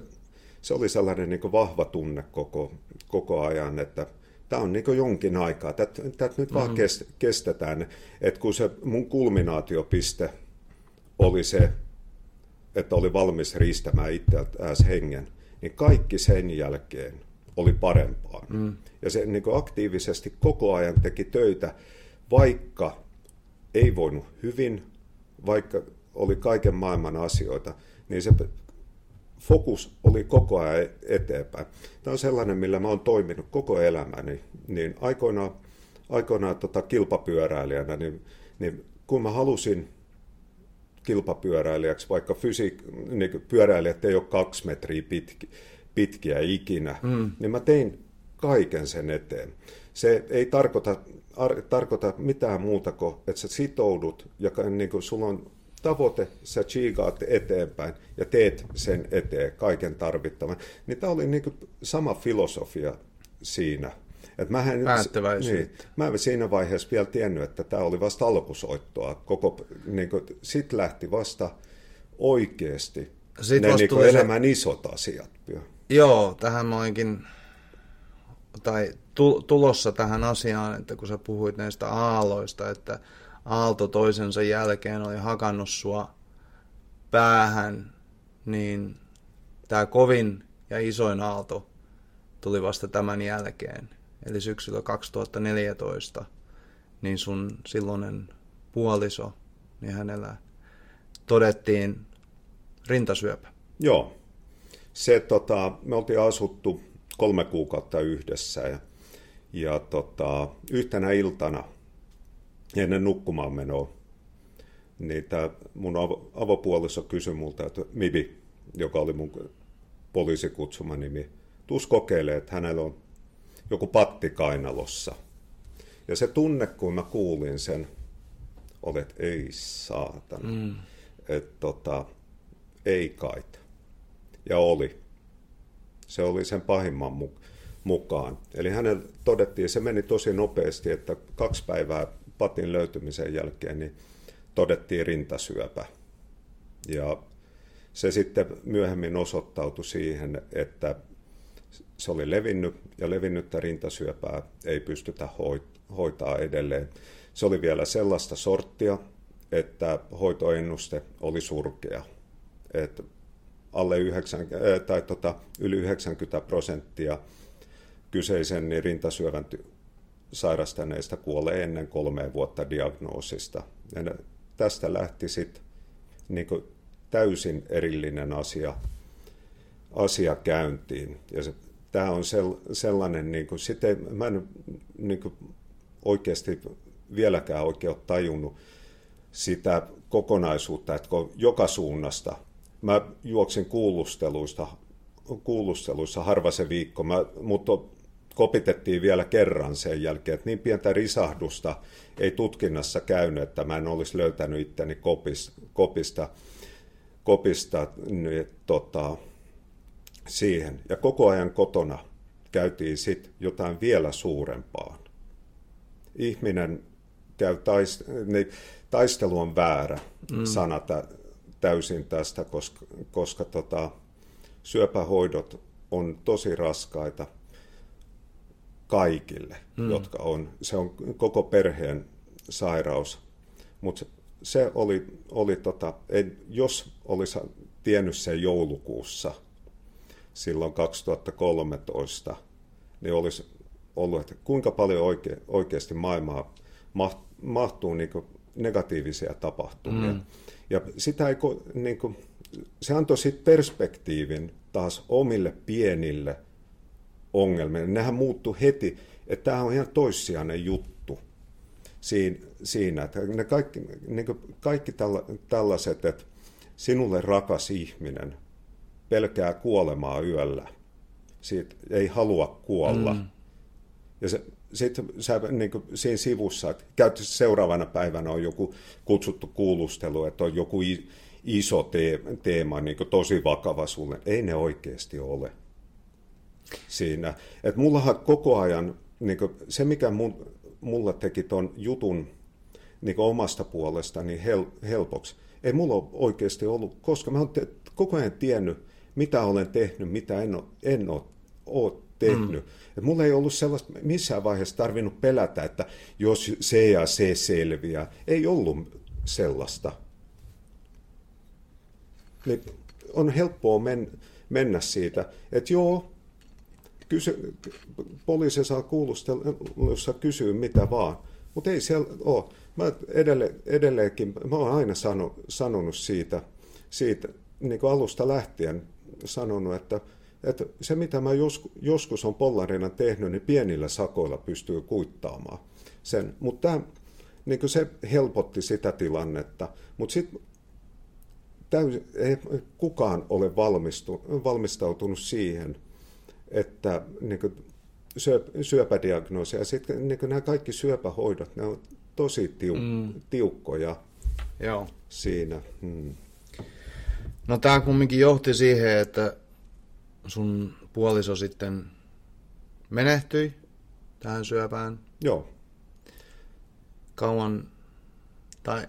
se oli sellainen niin vahva tunne koko, koko ajan, että tämä on niin jonkin aikaa, tätä, nyt mm. vaan kestetään, että kun se mun kulminaatiopiste oli se, että oli valmis riistämään itseään hengen, niin kaikki sen jälkeen oli parempaa. Mm. Ja se niin aktiivisesti koko ajan teki töitä, vaikka ei voinut hyvin, vaikka oli kaiken maailman asioita, niin se fokus oli koko ajan eteenpäin. Tämä on sellainen, millä mä oon toiminut koko elämäni. Niin aikoinaan, aikoinaan tota kilpapyöräilijänä, niin, niin kun mä halusin kilpapyöräilijäksi, vaikka fysiik- niin pyöräilijät ei ole kaksi metriä pitki, pitkiä ikinä, mm. niin mä tein kaiken sen eteen. Se ei tarkoita, ar, tarkoita mitään muuta kuin, että sä sitoudut ja niin kuin sulla on tavoite, sä chiigaat eteenpäin ja teet sen eteen kaiken tarvittavan. Niin tämä oli niin sama filosofia siinä. Et mähän, niin, mä en siinä vaiheessa vielä tiennyt, että tämä oli vasta alkusoittoa. Koko, niin kuin, sit lähti vasta oikeasti Sit ne niin elämän se... isot asiat. Joo, tähän mä olinkin, tai tulossa tähän asiaan, että kun sä puhuit näistä aalloista, että aalto toisensa jälkeen oli hakannut sua päähän, niin tämä kovin ja isoin aalto tuli vasta tämän jälkeen. Eli syksyllä 2014, niin sun silloinen puoliso, niin hänellä todettiin rintasyöpä. Joo. Se, tota, me oltiin asuttu kolme kuukautta yhdessä ja, ja tota, yhtenä iltana – ennen nukkumaan menoa, niin tämä mun avo, avopuoliso kysyi multa, että Mibi, joka oli mun poliisikutsuma nimi, tuus kokeilee, että hänellä on joku patti kainalossa. Ja se tunne, kun mä kuulin sen, oli, että ei saatana. Mm. Että tota, ei kaita. Ja oli. Se oli sen pahimman mukaan. Eli hänellä todettiin, se meni tosi nopeasti, että kaksi päivää patin löytymisen jälkeen niin todettiin rintasyöpä. Ja se sitten myöhemmin osoittautui siihen, että se oli levinnyt ja levinnyttä rintasyöpää ei pystytä hoitaa edelleen. Se oli vielä sellaista sorttia, että hoitoennuste oli surkea. Että alle 9, tai tota, yli 90 prosenttia kyseisen niin rintasyövän sairastaneista kuolee ennen kolmea vuotta diagnoosista. Ja tästä lähti sitten niin täysin erillinen asia, asia käyntiin. Ja se, tämä on sel, sellainen, niin kuin, sit ei, mä en niin kuin, oikeasti vieläkään oikein ole tajunnut sitä kokonaisuutta, että kun joka suunnasta, mä juoksin kuulusteluista, kuulusteluissa harva se viikko, mä, mutta kopitettiin vielä kerran sen jälkeen, että niin pientä risahdusta ei tutkinnassa käynyt, että mä en olisi löytänyt itteni kopis, kopista, kopista niin, tota, siihen. Ja koko ajan kotona käytiin sitten jotain vielä suurempaa. Ihminen käy taist, niin, taistelu on väärä mm. sana täysin tästä, koska, koska tota, syöpähoidot on tosi raskaita – kaikille, mm. jotka on. Se on koko perheen sairaus. Mutta se oli, oli tota, en, jos olisi tiennyt sen joulukuussa silloin 2013, niin olisi ollut, että kuinka paljon oike, oikeasti maailmaa mahtuu niin negatiivisia tapahtumia. Mm. Ja sitä ei, niin kuin, se antoi sitten perspektiivin taas omille pienille ongelmille. Nehän muuttu heti, että tämä on ihan toissijainen juttu siinä, että ne kaikki, niin kaikki tällaiset, että sinulle rakas ihminen pelkää kuolemaa yöllä, siitä ei halua kuolla. Mm. Ja se, sitten sä niin kuin siinä sivussa, että seuraavana päivänä on joku kutsuttu kuulustelu, että on joku iso teema, niin kuin tosi vakava sulle. Ei ne oikeasti ole siinä. Että mullahan koko ajan, niin kuin se mikä mun, mulla teki ton jutun niin omasta puolesta niin hel, helpoksi, ei mulla ole oikeasti ollut, koska mä oon te, koko ajan tiennyt, mitä olen tehnyt, mitä en ole, en ole, ole tehnyt. Mm. Et mulla ei ollut sellaista missään vaiheessa tarvinnut pelätä, että jos se ja se selviää. Ei ollut sellaista. Niin on helppoa men, mennä siitä, että joo, kysy, poliisi saa kuulustelussa kysyä mitä vaan, mutta ei siellä ole. Mä edelle, edelleenkin, mä oon aina sano, sanonut siitä, siitä niin kuin alusta lähtien sanonut, että, että se mitä mä joskus, joskus on pollarina tehnyt, niin pienillä sakoilla pystyy kuittaamaan sen. Mutta niin se helpotti sitä tilannetta, mutta sitten ei kukaan ole valmistu, valmistautunut siihen, että niin kuin syöp, syöpädiagnoosi ja sitten niin nämä kaikki syöpähoidot, ne on tosi tiu, mm. tiukkoja Joo. siinä. Hmm. No tämä kumminkin johti siihen, että sun puoliso sitten menehtyi tähän syöpään. Joo. Kauan, tai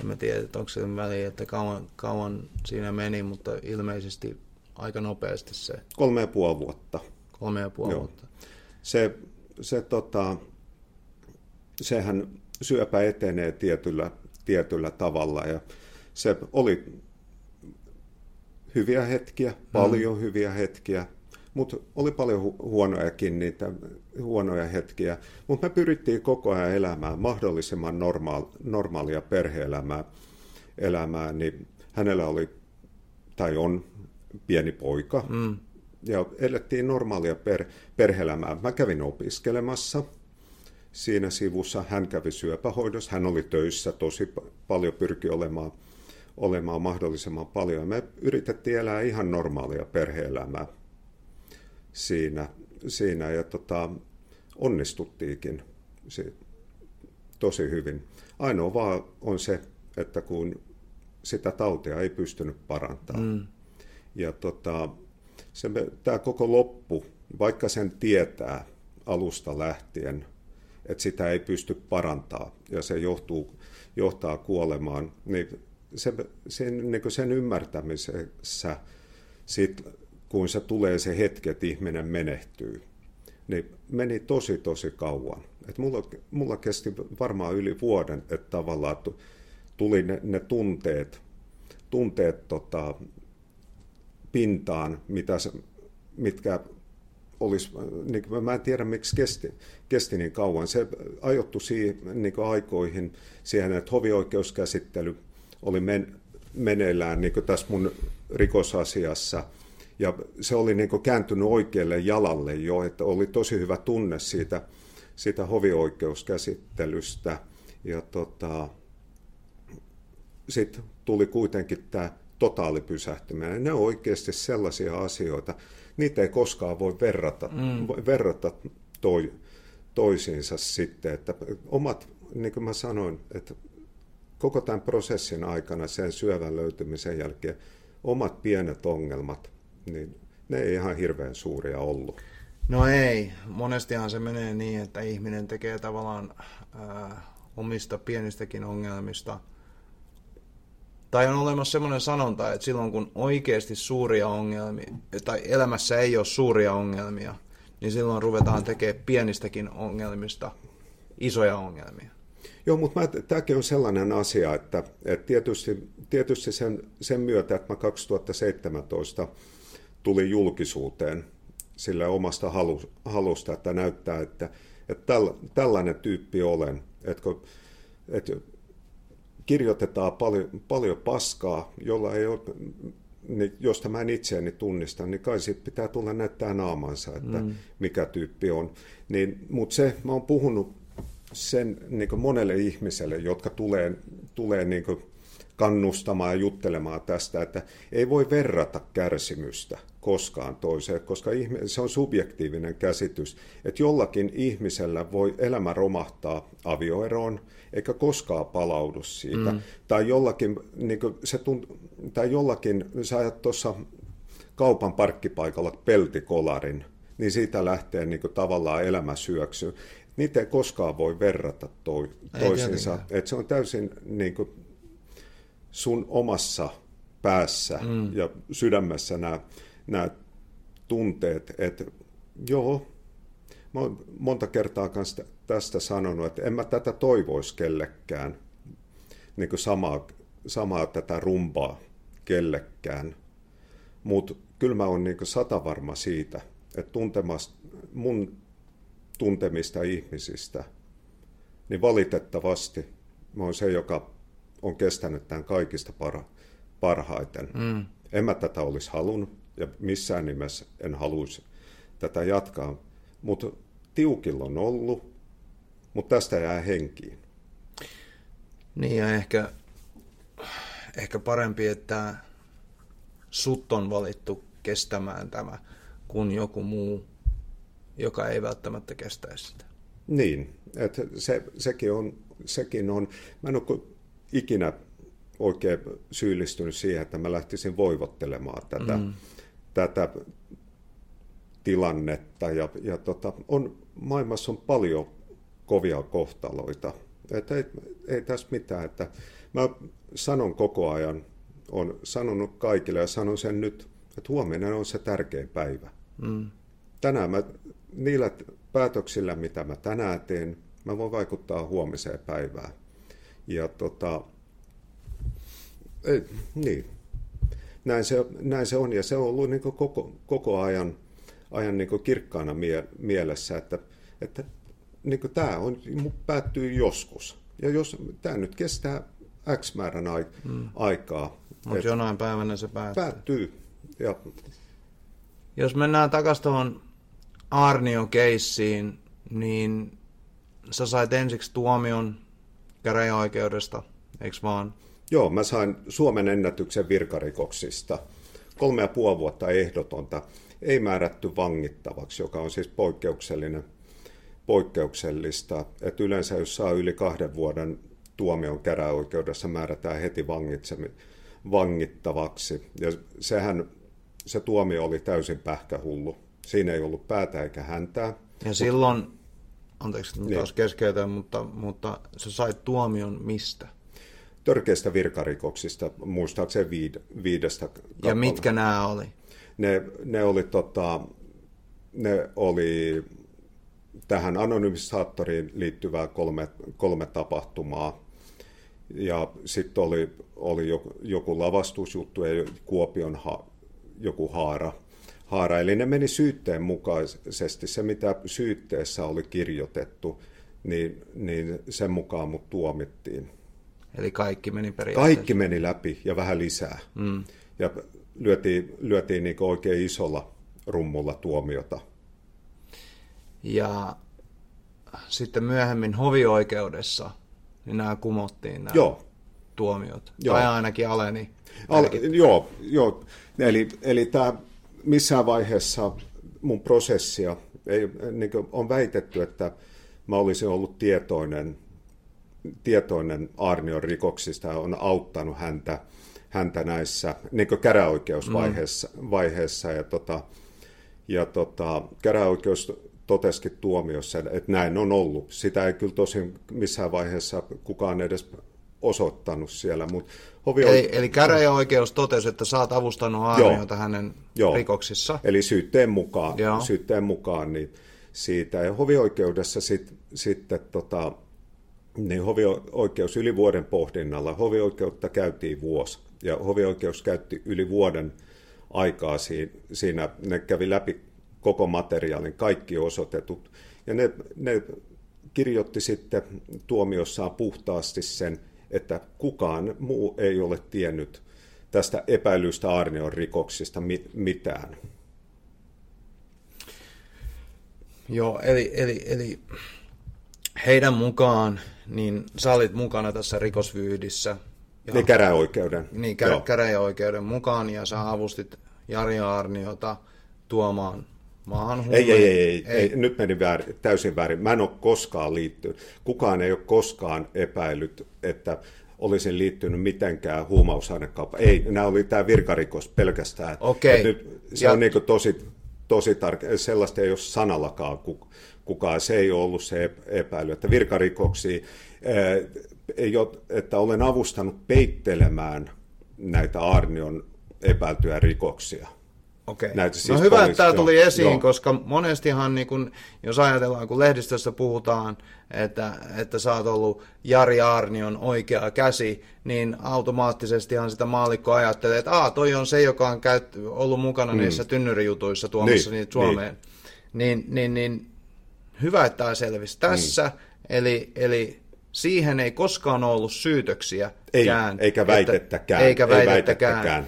en mä tiedä, että onko se väliä, että kauan, kauan siinä meni, mutta ilmeisesti aika nopeasti se. Kolme ja puoli vuotta. Kolme ja puoli Joo. vuotta. Se, se tota, sehän syöpä etenee tietyllä, tietyllä tavalla ja se oli hyviä hetkiä, paljon mm. hyviä hetkiä, mutta oli paljon hu- huonojakin niitä huonoja hetkiä. Mutta me pyrittiin koko ajan elämään mahdollisimman normaal, normaalia perheelämää, elämää, niin hänellä oli tai on pieni poika, mm. ja elettiin normaalia per, perheelämää. Mä kävin opiskelemassa siinä sivussa, hän kävi syöpähoidossa, hän oli töissä tosi paljon, pyrki olemaan, olemaan mahdollisimman paljon. Me yritettiin elää ihan normaalia perheelämää siinä, siinä ja tota, onnistuttiinkin tosi hyvin. Ainoa vaan on se, että kun sitä tautia ei pystynyt parantamaan. Mm. Ja tota, se, tämä koko loppu, vaikka sen tietää alusta lähtien, että sitä ei pysty parantaa ja se johtuu, johtaa kuolemaan, niin se, sen, niin sen ymmärtämisessä, sit, kun se tulee se hetki, että ihminen menehtyy, niin meni tosi tosi kauan. Et mulla, mulla kesti varmaan yli vuoden, että tavallaan tuli ne, ne tunteet, tunteet tota, pintaan, mitä mitkä olisi, niin mä en tiedä miksi kesti, kesti niin kauan. Se ajoittui siihen, niin aikoihin siihen, että hovioikeuskäsittely oli men, meneillään niin tässä mun rikosasiassa. Ja se oli niin kääntynyt oikealle jalalle jo, että oli tosi hyvä tunne siitä, siitä hovioikeuskäsittelystä. Ja tota, sitten tuli kuitenkin tämä totaalipysähtyminen. Ne on oikeasti sellaisia asioita, niitä ei koskaan voi verrata, mm. verrata toi, toisiinsa sitten. Että omat, niin kuin mä sanoin, että koko tämän prosessin aikana sen syövän löytymisen jälkeen omat pienet ongelmat, niin ne ei ihan hirveän suuria ollut. No ei. Monestihan se menee niin, että ihminen tekee tavallaan ää, omista pienistäkin ongelmista – tai on olemassa semmoinen sanonta, että silloin kun oikeasti suuria ongelmia, tai elämässä ei ole suuria ongelmia, niin silloin ruvetaan tekemään pienistäkin ongelmista isoja ongelmia. Joo, mutta tämäkin on sellainen asia, että, että tietysti, tietysti sen, sen myötä, että mä 2017 tuli julkisuuteen sillä omasta halu, halusta, että näyttää, että, että täl, tällainen tyyppi olen. Että, että kirjoitetaan paljon, paljon paskaa, jolla ei ole, niin josta mä en itseäni tunnista, niin kai siitä pitää tulla näyttää naamansa, että mm. mikä tyyppi on. Niin, Mutta se, mä oon puhunut sen niin monelle ihmiselle, jotka tulee, tulee niin kannustamaan ja juttelemaan tästä, että ei voi verrata kärsimystä koskaan toiseen, koska se on subjektiivinen käsitys, että jollakin ihmisellä voi elämä romahtaa avioeroon, eikä koskaan palaudu siitä. Mm. Tai jollakin, niin se tunt, tai jollakin, sä ajat tuossa kaupan parkkipaikalla peltikolarin, niin siitä lähtee niin kuin, tavallaan elämä syöksyy. Niitä ei koskaan voi verrata toi, toisiinsa. Et se on täysin niin kuin, sun omassa päässä mm. ja sydämessä nämä, nämä tunteet, että joo, mä oon monta kertaa kanssa tästä sanonut, että en mä tätä toivoisi kellekään, niin kuin samaa, samaa tätä rumpaa kellekään, mutta kyllä mä oon niin sata varma siitä, että tuntemasta, mun tuntemista ihmisistä, niin valitettavasti mä oon se, joka on kestänyt tämän kaikista parha, parhaiten. Mm. En mä tätä olisi halunnut ja missään nimessä en haluaisi tätä jatkaa, mutta tiukilla on ollut, mutta tästä jää henkiin. Niin ja ehkä, ehkä parempi, että sut on valittu kestämään tämä, kuin joku muu, joka ei välttämättä kestäisi sitä. Niin, että se, sekin, on, sekin on, mä en ole ikinä oikein syyllistynyt siihen, että mä lähtisin voivottelemaan tätä, mm. tätä tilannetta. Ja, ja tota, on, maailmassa on paljon kovia kohtaloita. Että ei, ei tässä mitään. Että mä sanon koko ajan, on sanonut kaikille ja sanon sen nyt, että huomenna on se tärkein päivä. Mm. Tänään mä, niillä päätöksillä, mitä mä tänään teen, mä voin vaikuttaa huomiseen päivään. Ja tota, ei, niin. Näin se, näin se on, ja se on ollut niin koko, koko ajan, ajan niin kirkkaana mie, mielessä, että, että niin tämä on, päättyy joskus. Ja jos tämä nyt kestää X määrän ai, mm. aikaa. Mutta jonain päivänä se päättyy. Päättyy. Ja... Jos mennään takaisin tuohon Arnion keissiin, niin sä sait ensiksi tuomion käräjäoikeudesta, eikö vaan? Joo, mä sain Suomen ennätyksen virkarikoksista. Kolme ja puoli vuotta ehdotonta, ei määrätty vangittavaksi, joka on siis poikkeuksellinen, poikkeuksellista. Et yleensä jos saa yli kahden vuoden tuomion käräoikeudessa määrätään heti vangittavaksi. Ja sehän, se tuomio oli täysin pähkähullu. Siinä ei ollut päätä eikä häntää. Ja silloin, anteeksi, niin. taas keskeytän, mutta, mutta sä sait tuomion mistä? törkeistä virkarikoksista, muistaakseni viid, viidestä kappale. Ja mitkä nämä oli? Ne, ne oli, tota, ne oli tähän anonymisaattoriin liittyvää kolme, kolme tapahtumaa. Ja sitten oli, oli joku, joku lavastusjuttu ja Kuopion ha, joku haara. Haara. Eli ne meni syytteen mukaisesti. Se, mitä syytteessä oli kirjoitettu, niin, niin sen mukaan mut tuomittiin. Eli kaikki meni periaatteessa? Kaikki meni läpi ja vähän lisää. Mm. Ja lyötiin, lyötiin niin oikein isolla rummulla tuomiota. Ja sitten myöhemmin hovioikeudessa niin nämä kumottiin nämä Joo. tuomiot. Joo. Tai ainakin aleni. Al, joo, joo. Eli, eli tämä missään vaiheessa mun prosessia ei, niin on väitetty, että mä olisin ollut tietoinen tietoinen Arnion rikoksista on auttanut häntä, häntä näissä niin käräoikeusvaiheessa. Mm. Vaiheessa, ja tota, ja tota, käräoikeus totesikin tuomiossa, että näin on ollut. Sitä ei kyllä tosin missään vaiheessa kukaan edes osoittanut siellä. Mutta hovi eli, eli käräjäoikeus totesi, että sä oot avustanut Arniota hänen joo. rikoksissa. Eli syytteen mukaan, joo. syytteen mukaan niin siitä. Ja hovioikeudessa sitten sit, tota, niin hovioikeus yli vuoden pohdinnalla, hovioikeutta käytiin vuosi, ja hovioikeus käytti yli vuoden aikaa siinä, ne kävi läpi koko materiaalin, kaikki osoitetut, ja ne, ne kirjoitti sitten tuomiossaan puhtaasti sen, että kukaan muu ei ole tiennyt tästä epäilystä Arnion rikoksista mitään. Joo, eli, eli, eli heidän mukaan, niin sä olit mukana tässä rikosvyydissä. Ja, niin käräjäoikeuden. Niin, kä- käräjäoikeuden mukaan, ja sä avustit Jari Arniota tuomaan maahan ei, ei, ei, ei, ei, nyt meni väärin, täysin väärin. Mä en ole koskaan liittynyt. Kukaan ei ole koskaan epäillyt, että olisin liittynyt mitenkään huumausainekauppaan. Ei, nämä oli tämä virkarikos pelkästään. Okei. Nyt se ja... on niin tosi, tosi tarkka. Sellaista ei ole sanallakaan kukaan. Se ei ole ollut se epäily. Että virkarikoksi, ei ole, että olen avustanut peittelemään näitä Arnion epäiltyjä rikoksia. Okei. Näitä, siis no hyvä, poliisi, että tämä tuli joo, esiin, joo. koska monestihan, niin kun, jos ajatellaan, kun lehdistössä puhutaan, että, että sä oot ollut Jari Arnion oikea käsi, niin automaattisestihan sitä maalikko ajattelee, että Aa, toi on se, joka on käyt, ollut mukana mm. niissä tynnyrijutuissa tuomassa niin, niitä Suomeen. Niin. Niin, niin, niin hyvä, että tämä selvisi tässä. Mm. Eli, eli siihen ei koskaan ollut syytöksiä. Ei, eikä väitettäkään. Että, eikä väitettäkään. Ei väitettäkään.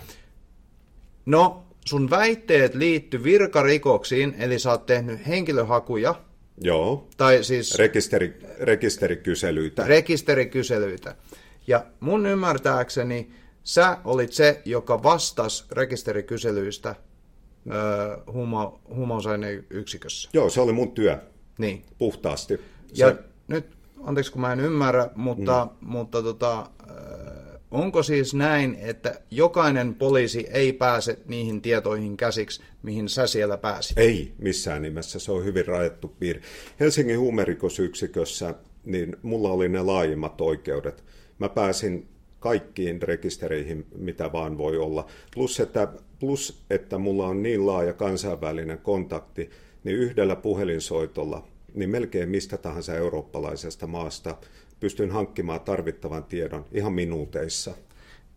No, sun väitteet liitty virkarikoksiin, eli sä oot tehnyt henkilöhakuja. Joo. Tai siis... Rekisteri, rekisterikyselyitä. Rekisterikyselyitä. Ja mun ymmärtääkseni sä olit se, joka vastasi rekisterikyselyistä huuma, huumausaineyksikössä. Joo, se oli mun työ. Niin. Puhtaasti. Se... Ja nyt, anteeksi kun mä en ymmärrä, mutta, mm. mutta tota, Onko siis näin, että jokainen poliisi ei pääse niihin tietoihin käsiksi, mihin sä siellä pääsit? Ei missään nimessä, se on hyvin rajattu piiri. Helsingin huumerikosyksikössä niin mulla oli ne laajimmat oikeudet. Mä pääsin kaikkiin rekistereihin, mitä vaan voi olla. Plus että, plus, että mulla on niin laaja kansainvälinen kontakti, niin yhdellä puhelinsoitolla, niin melkein mistä tahansa eurooppalaisesta maasta pystyn hankkimaan tarvittavan tiedon ihan minuuteissa.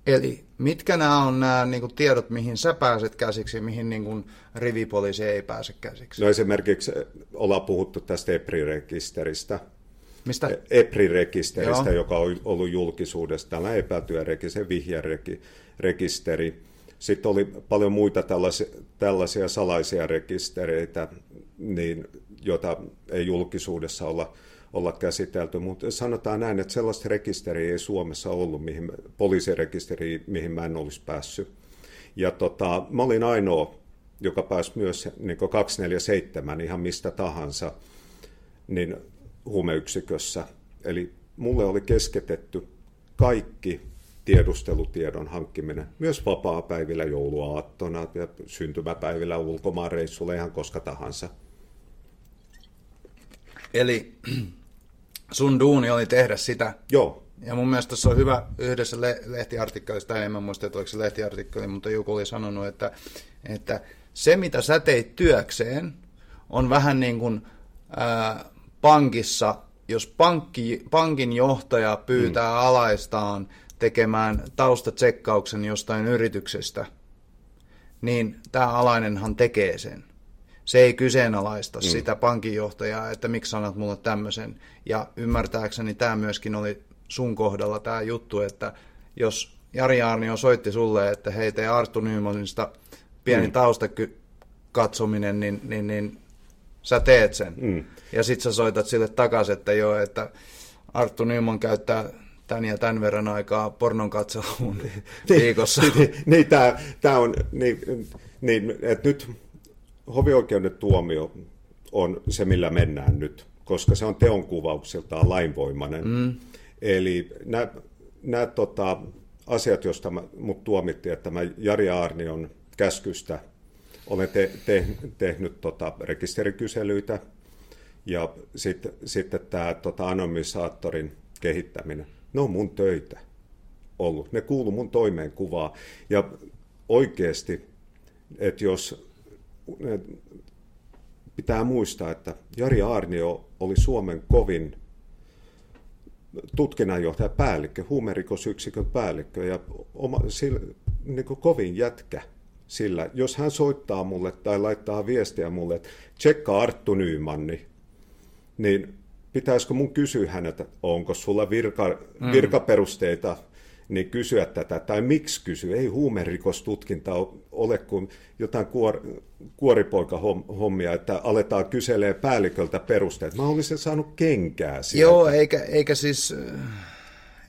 Eli mitkä nämä on nämä niin kuin, tiedot, mihin sä pääset käsiksi ja mihin niin kuin, rivipoliisi ei pääse käsiksi? No esimerkiksi eh, ollaan puhuttu tästä EPRI-rekisteristä. Mistä? Eh, EPRI-rekisteristä, Joo. joka on ollut julkisuudessa, tällainen epätyö rekisteri, vihjerekisteri. Sitten oli paljon muita tällaisia, tällaisia salaisia rekistereitä, niin, joita ei julkisuudessa olla olla käsitelty, mutta sanotaan näin, että sellaista rekisteriä ei Suomessa ollut, mihin, poliisirekisteriä, mihin mä en olisi päässyt. Ja tota, mä olin ainoa, joka pääsi myös niin 247 ihan mistä tahansa niin huumeyksikössä. Eli mulle oli kesketetty kaikki tiedustelutiedon hankkiminen, myös vapaa-päivillä, jouluaattona ja syntymäpäivillä ulkomaanreissulla ihan koska tahansa. Eli sun duuni oli tehdä sitä. Joo. Ja mun mielestä se on hyvä yhdessä le- lehtiartikkelista, en mä muista, että oliko se lehtiartikkeli, mutta joku oli sanonut, että, että se mitä sä teit työkseen on vähän niin kuin ää, pankissa, jos pankki, pankin johtaja pyytää mm. alaistaan tekemään taustatsekkauksen jostain yrityksestä, niin tämä alainenhan tekee sen se ei kyseenalaista mm. sitä pankinjohtajaa, että miksi sanot mulle tämmöisen. Ja ymmärtääkseni tämä myöskin oli sun kohdalla tämä juttu, että jos Jari Arnio soitti sulle, että hei tee Arttu Nymanista pieni mm. taustakatsominen, niin, niin, niin sä teet sen. Mm. Ja sit sä soitat sille takaisin, että joo, että Arttu Nyman käyttää tän ja tämän verran aikaa pornon katseluun niin, viikossa. niin, niin, niin tämä on, niin, niin, että nyt hovioikeuden tuomio on se, millä mennään nyt, koska se on teonkuvauksiltaan lainvoimainen. Mm. Eli nämä, nämä tota, asiat, joista mä, mut tuomittiin, että mä Jari Aarnion käskystä olen te, te, tehnyt tota, rekisterikyselyitä ja sitten sit tämä tota, anonymisaattorin kehittäminen, ne on mun töitä ollut. Ne kuuluu mun toimeenkuvaa. Ja oikeasti, että jos pitää muistaa, että Jari Aarnio oli Suomen kovin tutkinnanjohtaja, päällikkö, huumerikosyksikön päällikkö ja oma, sillä, niin kovin jätkä sillä. Jos hän soittaa mulle tai laittaa viestiä mulle, että tsekka Arttu Nymanni, niin pitäisikö mun kysyä häneltä, onko sulla virka, mm. virkaperusteita niin kysyä tätä, tai miksi kysyä. Ei huumerikostutkinta ole kuin jotain kuor, kuoripoika-hommia, että aletaan kyselee päälliköltä perusteet. Mä olisin saanut kenkää sieltä. Joo, eikä, eikä siis,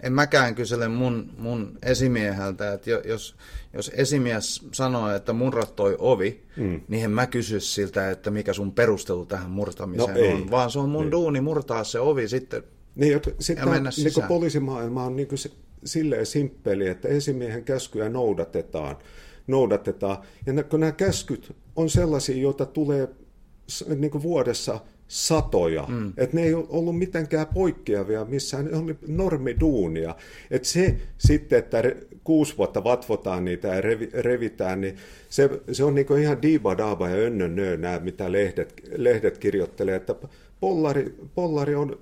en mäkään kysele mun, mun esimieheltä, että jos, jos esimies sanoo, että murrat toi ovi, mm. niin en mä kysy siltä, että mikä sun perustelu tähän murtamiseen no, ei. on, vaan se on mun niin. duuni murtaa se ovi sitten niin, sitten mennä niin poliisimaailma on niin se, silleen simppeli, että esimiehen käskyjä noudatetaan, noudatetaan. Ja kun nämä käskyt on sellaisia, joita tulee niin vuodessa satoja. Mm. Että ne ei ollut mitenkään poikkeavia missään, ne oli normiduunia. Että se sitten, että kuusi vuotta vatvotaan niitä ja revi, revitään, niin se, se on niin ihan diiba daaba ja önnön nö, nämä, mitä lehdet, lehdet kirjoittelee, että pollari, pollari on,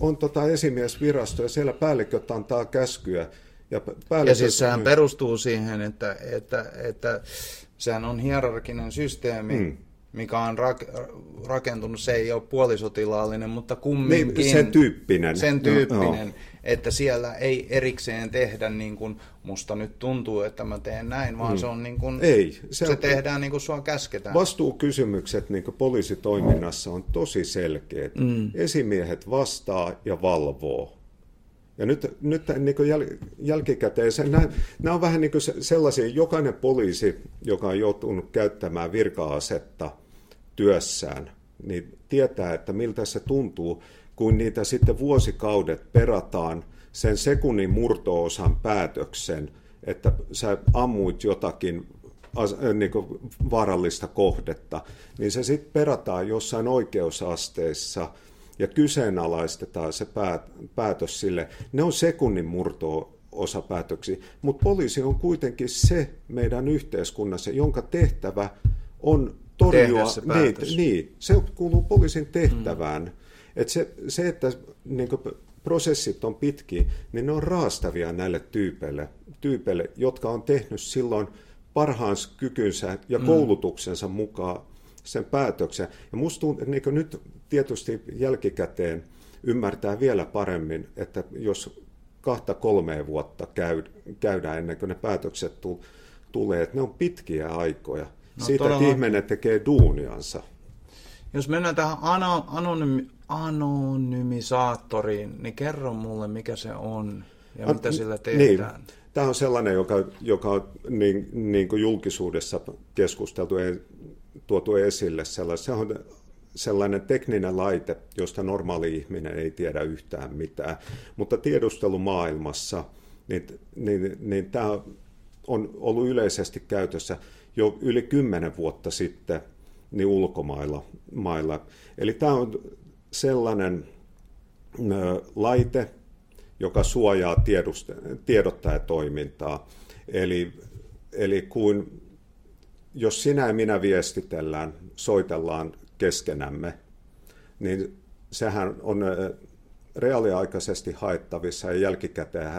on tota esimiesvirasto ja siellä päälliköt antaa käskyä. Ja, ja siis sehän perustuu siihen, että, että, että sehän on hierarkinen systeemi, mm. mikä on rak- rakentunut, se ei ole puolisotilaallinen, mutta kumminkin niin, sen tyyppinen, sen tyyppinen. no, että siellä ei erikseen tehdä niin kuin musta nyt tuntuu, että mä teen näin, vaan mm. se on niin kuin, ei, se, se on, tehdään niin kuin sua käsketään. Vastuukysymykset niin kuin poliisitoiminnassa on tosi selkeät. Mm. Esimiehet vastaa ja valvoo. Ja nyt, nyt niin kuin jäl, jälkikäteen, se, nämä, nämä on vähän niin kuin sellaisia, jokainen poliisi, joka on joutunut käyttämään virka-asetta työssään, niin tietää, että miltä se tuntuu, kun niitä sitten vuosikaudet perataan sen sekunnin murtoosan päätöksen, että sä ammuit jotakin niin kuin vaarallista kohdetta, niin se sitten perataan jossain oikeusasteessa – ja kyseenalaistetaan se päätös sille. Ne on sekunnin murtoa osa päätöksiä, mutta poliisi on kuitenkin se meidän yhteiskunnassa, jonka tehtävä on torjua se niitä. Niin, se kuuluu poliisin tehtävään. Mm. Et se, se, että niin prosessit on pitkiä, niin ne on raastavia näille tyypeille, tyypeille jotka on tehnyt silloin parhaan kykynsä ja mm. koulutuksensa mukaan sen päätöksen. Ja musta tuntuu, niin nyt tietysti jälkikäteen ymmärtää vielä paremmin, että jos kahta kolmea vuotta käy, käydään ennen kuin ne päätökset tu, tulee, että ne on pitkiä aikoja. No, Siitä, todella... että ihminen tekee duuniansa. Jos mennään tähän ano, anonymi, anonymisaattoriin, niin kerro mulle, mikä se on ja A, mitä sillä niin. tehdään. Niin. Tämä on sellainen, joka, joka on niin, niin kuin julkisuudessa keskusteltu tuotu esille. Sellainen, se on sellainen tekninen laite, josta normaali ihminen ei tiedä yhtään mitään. Mutta tiedustelumaailmassa niin, niin, niin tämä on ollut yleisesti käytössä jo yli kymmenen vuotta sitten niin ulkomailla. Mailla. Eli tämä on sellainen ö, laite, joka suojaa tiedottajatoimintaa. Eli, eli kuin jos sinä ja minä viestitellään, soitellaan keskenämme, niin sehän on reaaliaikaisesti haettavissa ja jälkikäteen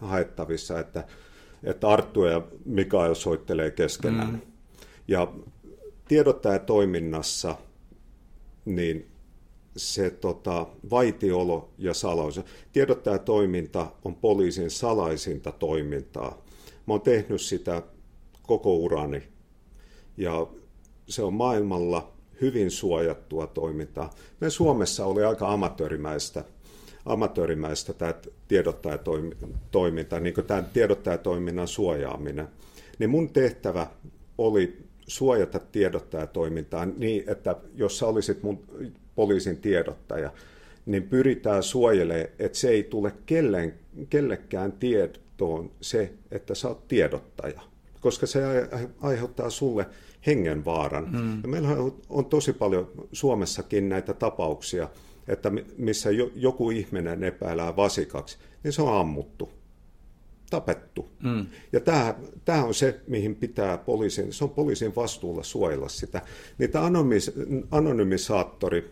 haettavissa, että, että Arttu ja Mikael soittelee keskenään. Mm. Ja tiedottajatoiminnassa niin se tota, vaitiolo ja salaus. Tiedottajatoiminta on poliisin salaisinta toimintaa. Mä oon tehnyt sitä koko urani ja se on maailmalla hyvin suojattua toimintaa. Me Suomessa oli aika amatöörimäistä, amatöörimäistä tämä tiedottajatoiminta, niin kuin tämä tiedottajatoiminnan suojaaminen. Niin mun tehtävä oli suojata tiedottajatoimintaa niin, että jos sä olisit mun poliisin tiedottaja, niin pyritään suojelemaan, että se ei tule kellen, kellekään tietoon se, että sä oot tiedottaja, koska se aiheuttaa sulle hengenvaaran. Mm. Ja meillä on tosi paljon Suomessakin näitä tapauksia, että missä joku ihminen epäilää vasikaksi, niin se on ammuttu, tapettu. Mm. Ja tämä, tämä on se, mihin pitää poliisin, se on poliisin vastuulla suojella sitä. Niitä anonymis, anonymisaattori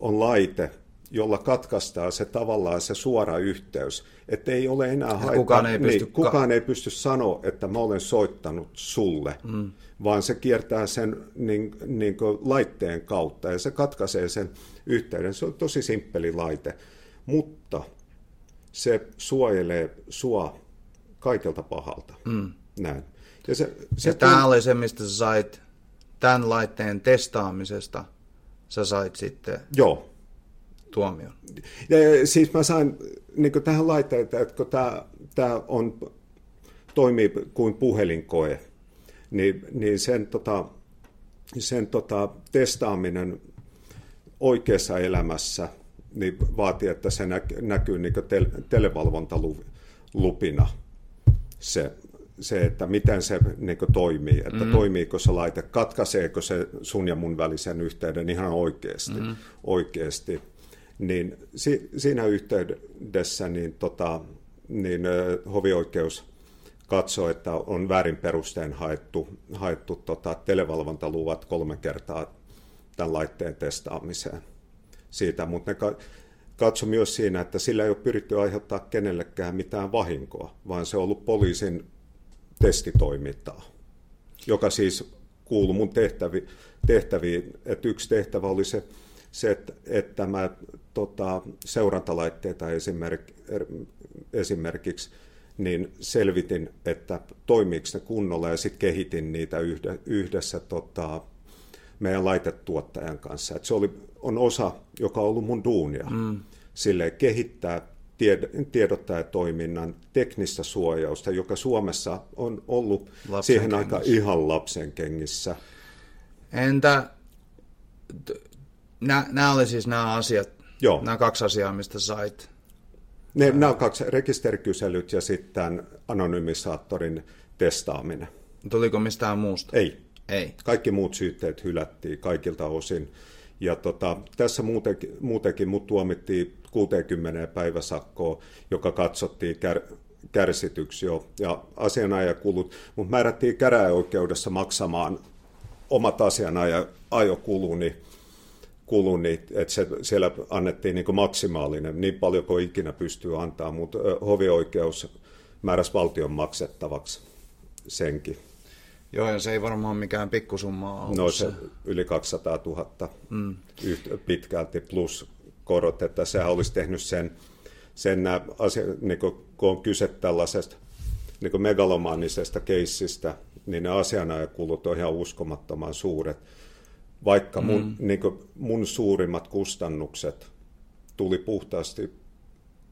on laite, jolla katkaistaan se tavallaan se suora yhteys, että ei ole enää haittaa, kukaan ei pysty niin, kukaan ei pysty sanoa, että mä olen soittanut sulle, mm. vaan se kiertää sen niin, niin laitteen kautta ja se katkaisee sen yhteyden. Se on tosi simppeli laite, mutta se suojelee sua kaikelta pahalta. Mm. Näin. Ja, se, se ja tämä oli se, mistä sä sait tämän laitteen testaamisesta, sä sait sitten Joo. Tuomion. Ja, siis mä sain niin tähän laitteen, että kun tämä, tämä on, toimii kuin puhelinkoe, niin, niin sen, tota, sen tota, testaaminen oikeassa elämässä niin vaatii, että se näkyy niin tel, televalvontalupina se se, että miten se niin toimii, että mm. toimiiko se laite, katkaiseeko se sun ja mun välisen yhteyden ihan oikeasti, mm. oikeasti. Niin si, siinä yhteydessä niin, tota, niin hovioikeus katsoo, että on väärin perusteen haettu, haettu tota, televalvontaluvat kolme kertaa tämän laitteen testaamiseen siitä, mutta ne katso myös siinä, että sillä ei ole pyritty aiheuttaa kenellekään mitään vahinkoa, vaan se on ollut poliisin testitoimintaa, joka siis kuuluu mun tehtävi, tehtäviin. Että yksi tehtävä oli se, se että, että mä tota, seurantalaitteita esimerk, esimerkiksi niin selvitin, että toimiiko ne kunnolla ja sitten kehitin niitä yhdessä tota, meidän laitetuottajan kanssa. Et se oli, on osa, joka on ollut mun duunia. Mm. Sille kehittää tiedottajatoiminnan teknistä suojausta, joka Suomessa on ollut lapsen siihen aika ihan lapsen kengissä. Entä, nämä oli siis nämä asiat, Joo. nämä kaksi asiaa, mistä sait? Ne, nämä kaksi, rekisterikyselyt ja sitten anonymisaattorin testaaminen. Tuliko mistään muusta? Ei. Ei. Kaikki muut syytteet hylättiin kaikilta osin. Ja tota, tässä muutenkin, muutenkin mut tuomittiin 60 päiväsakkoa, joka katsottiin kär, kärsityksi jo, ja asianajakulut, mutta määrättiin käräjäoikeudessa maksamaan omat asianajokuluni, kuluni, että se, siellä annettiin niin maksimaalinen, niin paljon kuin ikinä pystyy antaa, mutta hovioikeus määräsi valtion maksettavaksi senkin. Joo, ja se ei varmaan mikään pikkusumma ole. No se yli 200 000 mm. pitkälti plus korot, että se olisi tehnyt sen, sen asia, niin kuin, kun on kyse tällaisesta niin megalomaanisesta keissistä, niin ne asianajakulut on ihan uskomattoman suuret. Vaikka mun, mm. niin kuin, mun suurimmat kustannukset tuli puhtaasti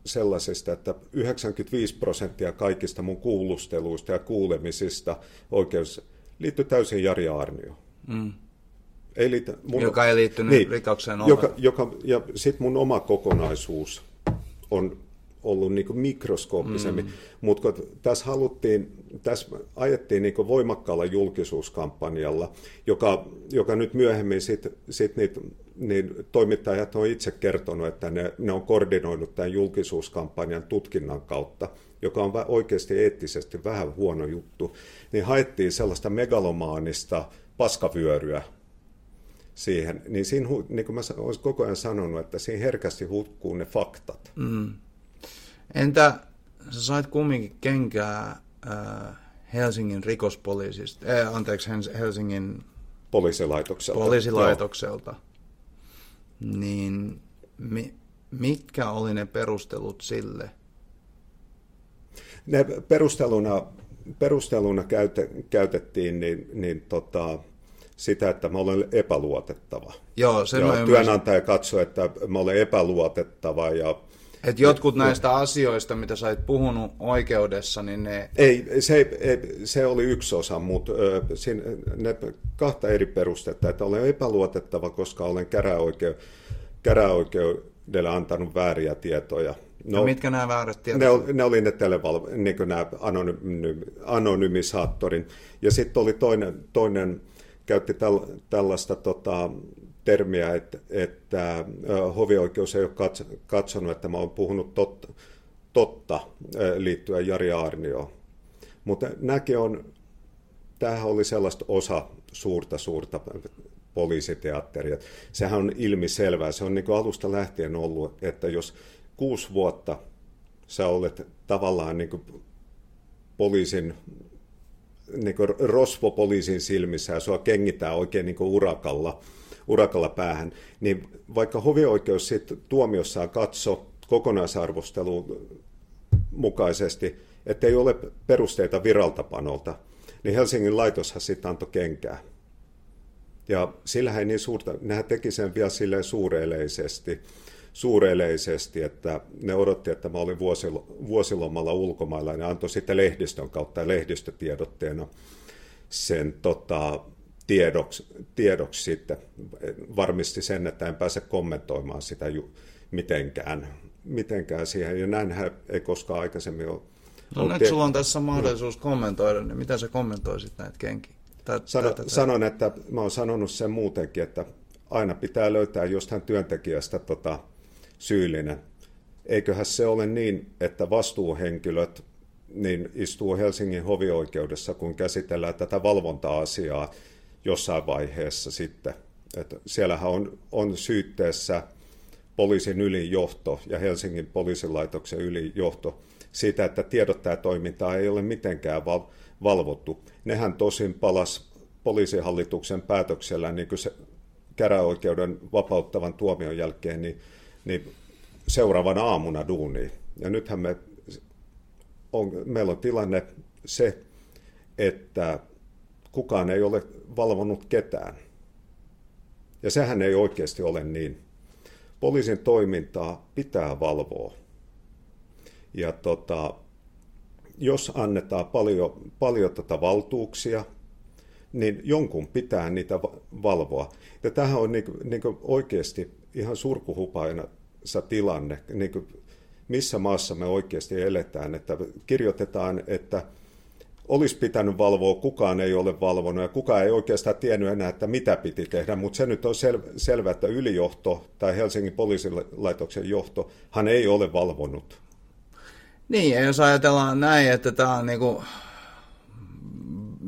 sellaisista, että 95 prosenttia kaikista mun kuulusteluista ja kuulemisista oikeus liittyy täysin Jari Arnio. Mm. Ei liity, mun, joka ei liittynyt niin, rikokseen joka, joka, Ja sitten mun oma kokonaisuus on ollut niin mikroskooppisemmin, mm. mutta tässä haluttiin, tässä ajettiin niin voimakkaalla julkisuuskampanjalla, joka, joka nyt myöhemmin sit, sit niitä, niin toimittajat on itse kertonut, että ne, ne on koordinoinut tämän julkisuuskampanjan tutkinnan kautta, joka on oikeasti eettisesti vähän huono juttu, niin haettiin sellaista megalomaanista paskavyöryä siihen, niin siinä, niin kuin mä olisin koko ajan sanonut, että siinä herkästi hukkuu ne faktat. Mm. Entä sä sait kumminkin kenkää äh, Helsingin rikospoliisista, äh, anteeksi, Helsingin poliisilaitokselta. poliisilaitokselta. Niin mi, mitkä oli ne perustelut sille? Ne perusteluna, perusteluna käyte, käytettiin niin, niin tota, sitä, että mä olen epäluotettava. Joo, sen ja työnantaja katsoi, että mä olen epäluotettava ja et jotkut näistä asioista, mitä sä et puhunut oikeudessa, niin ne... Ei, se, ei, se oli yksi osa, mutta siinä, ne kahta eri perustetta, että olen epäluotettava, koska olen käräoikeu, käräoikeudelle antanut vääriä tietoja. No, no mitkä nämä väärät tiedot? Ne, ne oli ne, televal, niin nämä anonymi, anonymisaattorin. Ja sitten oli toinen, toinen käytti täl, tällaista tota, termiä, että, että hovioikeus ei ole katsonut, että mä olen puhunut totta, totta liittyen Jari Arnioon. Mutta näkin on, tämähän oli sellaista osa suurta, suurta poliisiteatteri. Sehän on ilmiselvää, se on niin kuin alusta lähtien ollut, että jos kuusi vuotta sä olet tavallaan niin kuin poliisin niin kuin rosvopoliisin silmissä ja sua kengitään oikein niin kuin urakalla, urakalla päähän, niin vaikka hovioikeus sitten tuomiossaan katso kokonaisarvostelun mukaisesti, että ei ole perusteita viraltapanolta, niin Helsingin laitoshan sitten antoi kenkää. Ja sillä ei niin suurta, nehän teki sen vielä silleen suureleisesti, suureleisesti, että ne odotti, että mä olin vuosilomalla ulkomailla, ja ne antoi sitten lehdistön kautta ja lehdistötiedotteena sen tota, tiedoksi, tiedoksi sitten. Varmisti sen, että en pääse kommentoimaan sitä ju, mitenkään, mitenkään siihen, ja näinhän ei koskaan aikaisemmin ole No nyt sulla on tässä mahdollisuus no. kommentoida, niin mitä sä kommentoisit näitä kenkiä? Sano, sanon, että mä oon sanonut sen muutenkin, että aina pitää löytää jostain työntekijästä tota, syyllinen. Eiköhän se ole niin, että vastuuhenkilöt niin istuu Helsingin hovioikeudessa, kun käsitellään tätä valvonta-asiaa jossain vaiheessa sitten. Että siellähän on, on syytteessä poliisin ylijohto ja Helsingin poliisilaitoksen ylijohto siitä, että tiedottajatoimintaa ei ole mitenkään val- valvottu. Nehän tosin palas poliisihallituksen päätöksellä niin kuin se käräoikeuden vapauttavan tuomion jälkeen niin, niin seuraavana aamuna duuniin. Ja nythän me on, meillä on tilanne se, että kukaan ei ole valvonut ketään. Ja sehän ei oikeasti ole niin. Poliisin toimintaa pitää valvoa. Ja tota, jos annetaan paljon, paljon tätä valtuuksia, niin jonkun pitää niitä valvoa. Ja tähän on niin, niin oikeasti ihan surkuhupaina tilanne, niin kuin missä maassa me oikeasti eletään, että kirjoitetaan, että olisi pitänyt valvoa, kukaan ei ole valvonut ja kukaan ei oikeastaan tiennyt enää, että mitä piti tehdä, mutta se nyt on sel- selvä, että ylijohto tai Helsingin poliisilaitoksen johto, hän ei ole valvonut. Niin, ja jos ajatellaan näin, että tämä on niinku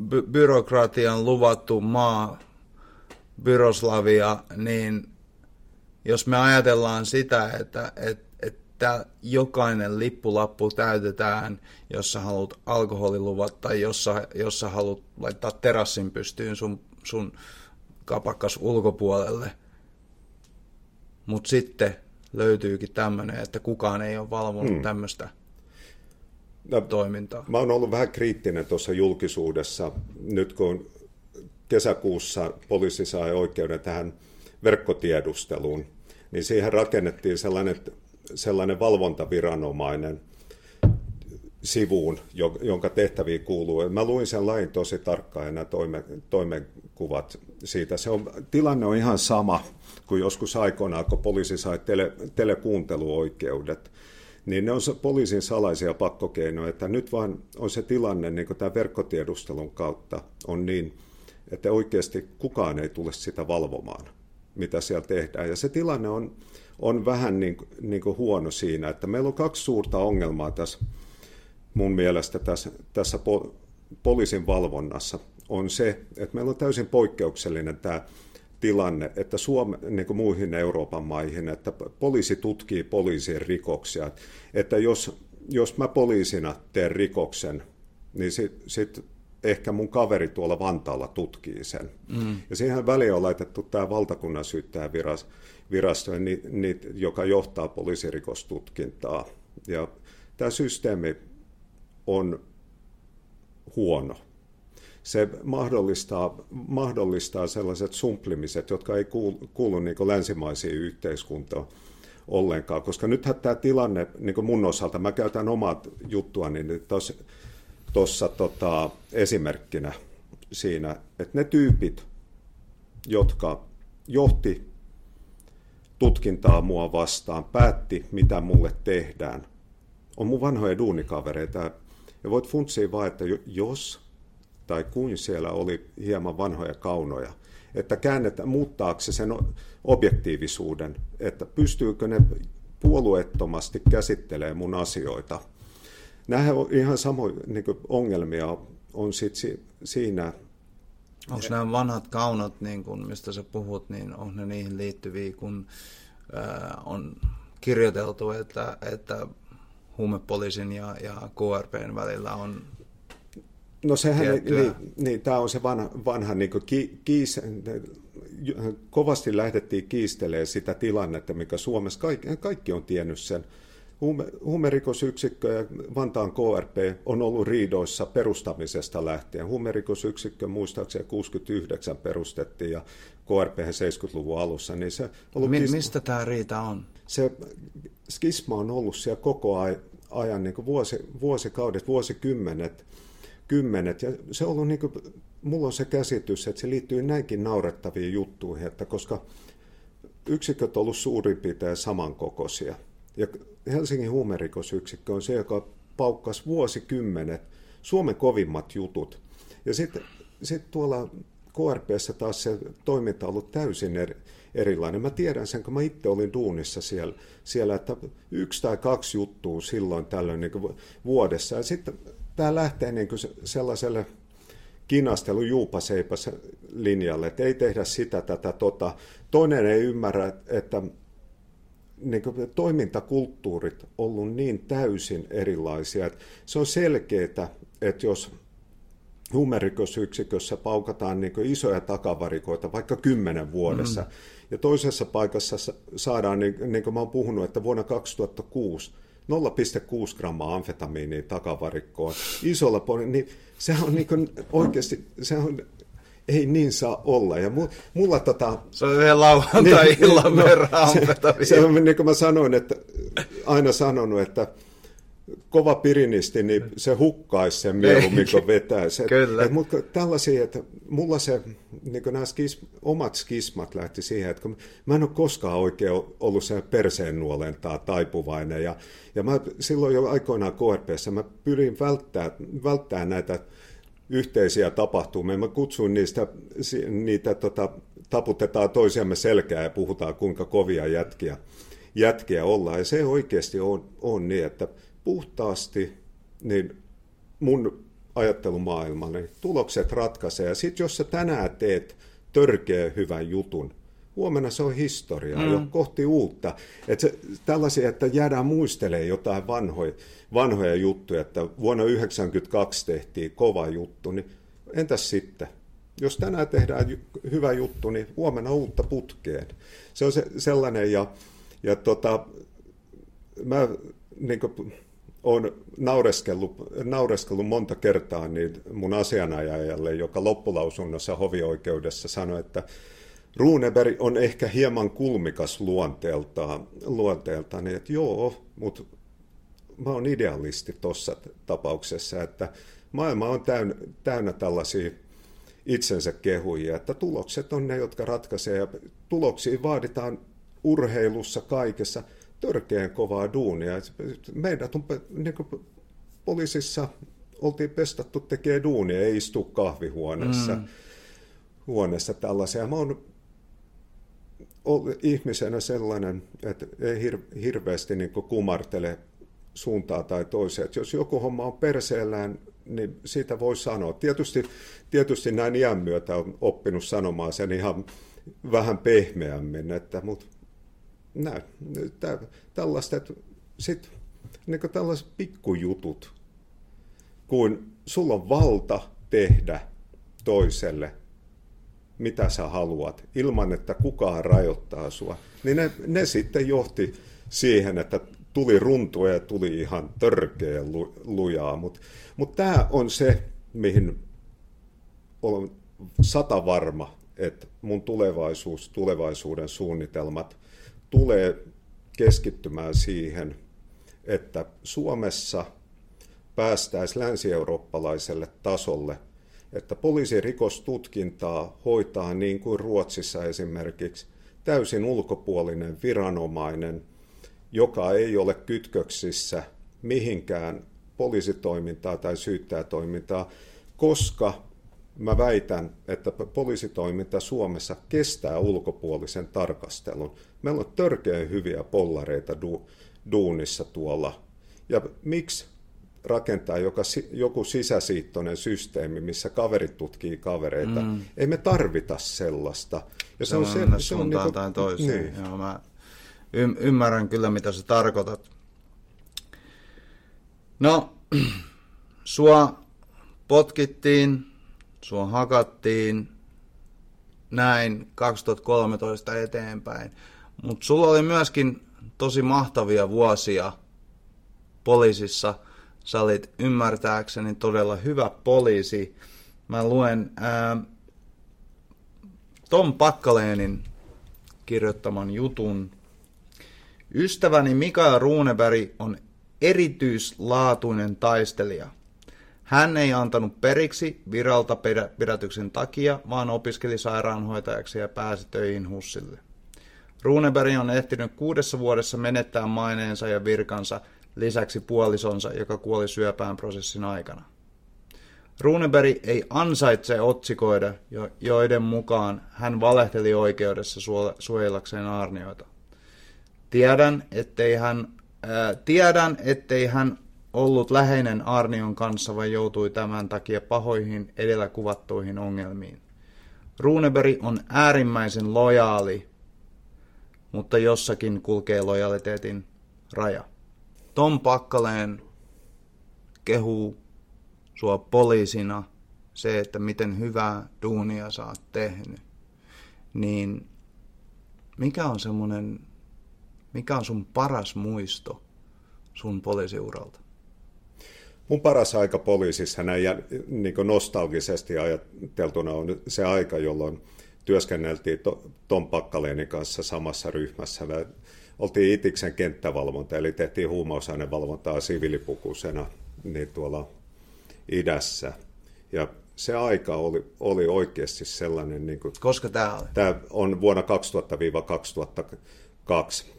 by- byrokratian luvattu maa, Byroslavia, niin jos me ajatellaan sitä, että, että, että jokainen lippulappu täytetään, jos sä haluat alkoholiluvat tai jos sä, jos sä haluat laittaa terassin pystyyn sun, sun kapakkas ulkopuolelle, mutta sitten löytyykin tämmöinen, että kukaan ei ole valvonut hmm. tämmöistä no, toimintaa? Mä oon ollut vähän kriittinen tuossa julkisuudessa, nyt kun kesäkuussa poliisi sai oikeuden tähän verkkotiedusteluun, niin siihen rakennettiin sellainen, sellainen valvontaviranomainen sivuun, jonka tehtäviin kuuluu. Mä luin sen lain tosi tarkkaan ja nämä toime, toimenkuvat siitä. Se on, tilanne on ihan sama kuin joskus aikoinaan, kun poliisi sai tele, telekuunteluoikeudet niin ne on poliisin salaisia pakkokeinoja, että nyt vaan on se tilanne niin kuin tämän verkkotiedustelun kautta on niin, että oikeasti kukaan ei tule sitä valvomaan, mitä siellä tehdään. Ja se tilanne on, on vähän niin, niin kuin huono siinä, että meillä on kaksi suurta ongelmaa tässä mun mielestä tässä, tässä poliisin valvonnassa. On se, että meillä on täysin poikkeuksellinen tämä tilanne, että Suome, niin kuin muihin Euroopan maihin, että poliisi tutkii poliisin rikoksia. Että jos, jos mä poliisina teen rikoksen, niin sitten sit ehkä mun kaveri tuolla Vantaalla tutkii sen. Mm. Ja siihen väliin on laitettu tämä valtakunnan syyttäjävirasto, ni, ni, joka johtaa poliisirikostutkintaa. Ja tämä systeemi on huono se mahdollistaa, mahdollistaa sellaiset sumplimiset, jotka ei kuulu, kuulu niin länsimaisiin yhteiskuntaan ollenkaan, koska nythän tämä tilanne niin mun osalta, mä käytän omat juttua, niin tuossa tota, esimerkkinä siinä, että ne tyypit, jotka johti tutkintaa mua vastaan, päätti, mitä mulle tehdään, on mun vanhoja duunikavereita. Ja voit funtsia vaan, että jos tai kuin siellä oli hieman vanhoja kaunoja, että käännetään, muuttaako se sen objektiivisuuden, että pystyykö ne puolueettomasti käsittelemään mun asioita. Nämähän on ihan samoja niin ongelmia on sit siinä, Onko nämä vanhat kaunot, niin kun, mistä sä puhut, niin on ne niihin liittyviä, kun ää, on kirjoiteltu, että, että huumepoliisin ja, ja KRPn välillä on No sehän, niin, niin, tämä on se vanha, vanha niin ki, kiis, kovasti lähdettiin kiistelemään sitä tilannetta, mikä Suomessa, kaikki, kaikki on tiennyt sen. Huume, huumerikosyksikkö ja Vantaan KRP on ollut riidoissa perustamisesta lähtien. Huumerikosyksikkö muistaakseni 69 perustettiin ja KRP 70-luvun alussa. Niin se ollut Mi-. Mistä tämä riita on? Se skisma on ollut siellä koko ajan, niin vuosi, vuosikaudet, vuosikymmenet kymmenet. Ja se on ollut niin kuin, mulla on se käsitys, että se liittyy näinkin naurettaviin juttuihin, että koska yksiköt on ollut suurin piirtein samankokoisia. Ja Helsingin huumerikosyksikkö on se, joka paukkasi vuosikymmenet Suomen kovimmat jutut. Ja sitten sit tuolla KRPssä taas se toiminta on ollut täysin eri, erilainen. Mä tiedän sen, kun mä itse olin duunissa siellä, siellä että yksi tai kaksi juttua silloin tällöin niin vuodessa. Ja sitten tämä lähtee niin kuin sellaiselle kinastelu juupaseipäs linjalle, että ei tehdä sitä, tätä, tota. Toinen ei ymmärrä, että niin kuin toimintakulttuurit ollut niin täysin erilaisia, että se on selkeää, että jos huumerikosyksikössä paukataan niin isoja takavarikoita vaikka kymmenen vuodessa, mm. ja toisessa paikassa saadaan, niin, niin kuin mä oon puhunut, että vuonna 2006 0,6 grammaa amfetamiinia takavarikkoon isolla poni, niin se on niin kuin oikeasti, se on, ei niin saa olla. Ja mulla tota... Se on yhden lauantai-illan niin, verran no, se, se on niin kuin mä sanoin, että aina sanonut, että kova pirinisti, niin se hukkaisi sen mieluummin kuin vetäisi. Kyllä. Et, mutta tällaisia, että mulla se, niin nämä skis, omat skismat lähti siihen, että kun mä en ole koskaan oikein ollut se perseen nuolentaa taipuvainen. Ja, ja mä silloin jo aikoinaan KRPssä mä pyrin välttää, välttää näitä yhteisiä tapahtumia. Mä kutsuin niistä, niitä tota, taputetaan toisiamme selkää ja puhutaan kuinka kovia jätkiä, jätkiä ollaan. Ja se oikeasti on, on niin, että puhtaasti niin mun ajattelumaailmani niin tulokset ratkaisee. Ja sitten jos sä tänään teet törkeä hyvän jutun, huomenna se on historiaa mm. jo kohti uutta. Että se, tällaisia, että jäädään muistelemaan jotain vanhoja, vanhoja juttuja, että vuonna 1992 tehtiin kova juttu, niin entäs sitten? Jos tänään tehdään hyvä juttu, niin huomenna uutta putkeen. Se on se, sellainen, ja, ja tota, mä niin kuin, olen naureskellut, naureskellut monta kertaa niin mun asianajajalle, joka loppulausunnossa hovioikeudessa sanoi, että Runeberg on ehkä hieman kulmikas luonteeltaan, luonteeltaan niin että joo, mutta mä oon idealisti tuossa tapauksessa, että maailma on täynnä, täynnä tällaisia itsensä kehuja, että tulokset on ne, jotka ratkaisee ja tuloksia vaaditaan urheilussa kaikessa – törkeän kovaa duunia. Meidät on niin kuin poliisissa oltiin pestattu tekee duunia, ei istu kahvihuoneessa mm. huoneessa tällaisia. Mä oon ihmisenä sellainen, että ei hir- hirveästi niin kumartele suuntaa tai toiseen. Että jos joku homma on perseellään, niin siitä voi sanoa. Tietysti, tietysti näin iän myötä on oppinut sanomaan sen ihan vähän pehmeämmin, että, mutta näin, tä, tällaista, sit, niin tällaiset pikkujutut, kun sulla on valta tehdä toiselle, mitä sä haluat, ilman että kukaan rajoittaa sua, niin ne, ne sitten johti siihen, että tuli runtua ja tuli ihan törkeä lu, lujaa. Mutta mut tämä on se, mihin olen sata varma, että mun tulevaisuus, tulevaisuuden suunnitelmat tulee keskittymään siihen, että Suomessa päästäisiin länsi-eurooppalaiselle tasolle, että poliisirikostutkintaa hoitaa niin kuin Ruotsissa esimerkiksi täysin ulkopuolinen viranomainen, joka ei ole kytköksissä mihinkään poliisitoimintaa tai syyttäjätoimintaa, koska mä väitän, että poliisitoiminta Suomessa kestää ulkopuolisen tarkastelun. Meillä on törkeän hyviä pollareita du- duunissa tuolla. Ja miksi rakentaa joka, joku sisäsiittoinen systeemi, missä kaverit tutkii kavereita. Mm. Ei me tarvita sellaista. Ja se, se on, se, se on niin kuin, tai toiseen. Niin. Joo, mä y- ymmärrän kyllä, mitä sä tarkoitat. No, sua potkittiin, sua hakattiin, näin 2013 eteenpäin. Mutta sulla oli myöskin tosi mahtavia vuosia poliisissa. Sä olit ymmärtääkseni todella hyvä poliisi. Mä luen ää, Tom Pakkaleenin kirjoittaman jutun. Ystäväni Mikael Runeberg on erityislaatuinen taistelija. Hän ei antanut periksi viralta pidätyksen takia, vaan opiskeli sairaanhoitajaksi ja pääsi töihin Hussille. Runeberg on ehtinyt kuudessa vuodessa menettää maineensa ja virkansa lisäksi puolisonsa, joka kuoli syöpään prosessin aikana. Runeberg ei ansaitse otsikoida, joiden mukaan hän valehteli oikeudessa suojellakseen aarnioita. Tiedän, ettei hän, ää, tiedän, ettei hän ollut läheinen Arnion kanssa, vaan joutui tämän takia pahoihin edellä kuvattuihin ongelmiin. Runeberg on äärimmäisen lojaali, mutta jossakin kulkee lojaliteetin raja. Tom Pakkaleen kehuu sua poliisina se, että miten hyvää duunia sä oot tehnyt, niin mikä on semmoinen, mikä on sun paras muisto sun poliisiuralta? Mun paras aika poliisissa näin niin nostalgisesti ajateltuna on se aika, jolloin työskenneltiin Tom Pakkaleenin kanssa samassa ryhmässä. Oltiin Itiksen kenttävalvonta, eli tehtiin huumausainevalvontaa siviilipukusena niin tuolla idässä. Ja se aika oli, oli oikeasti sellainen... Niin kuin, Koska tämä oli? Tämä on vuonna 2000-2002.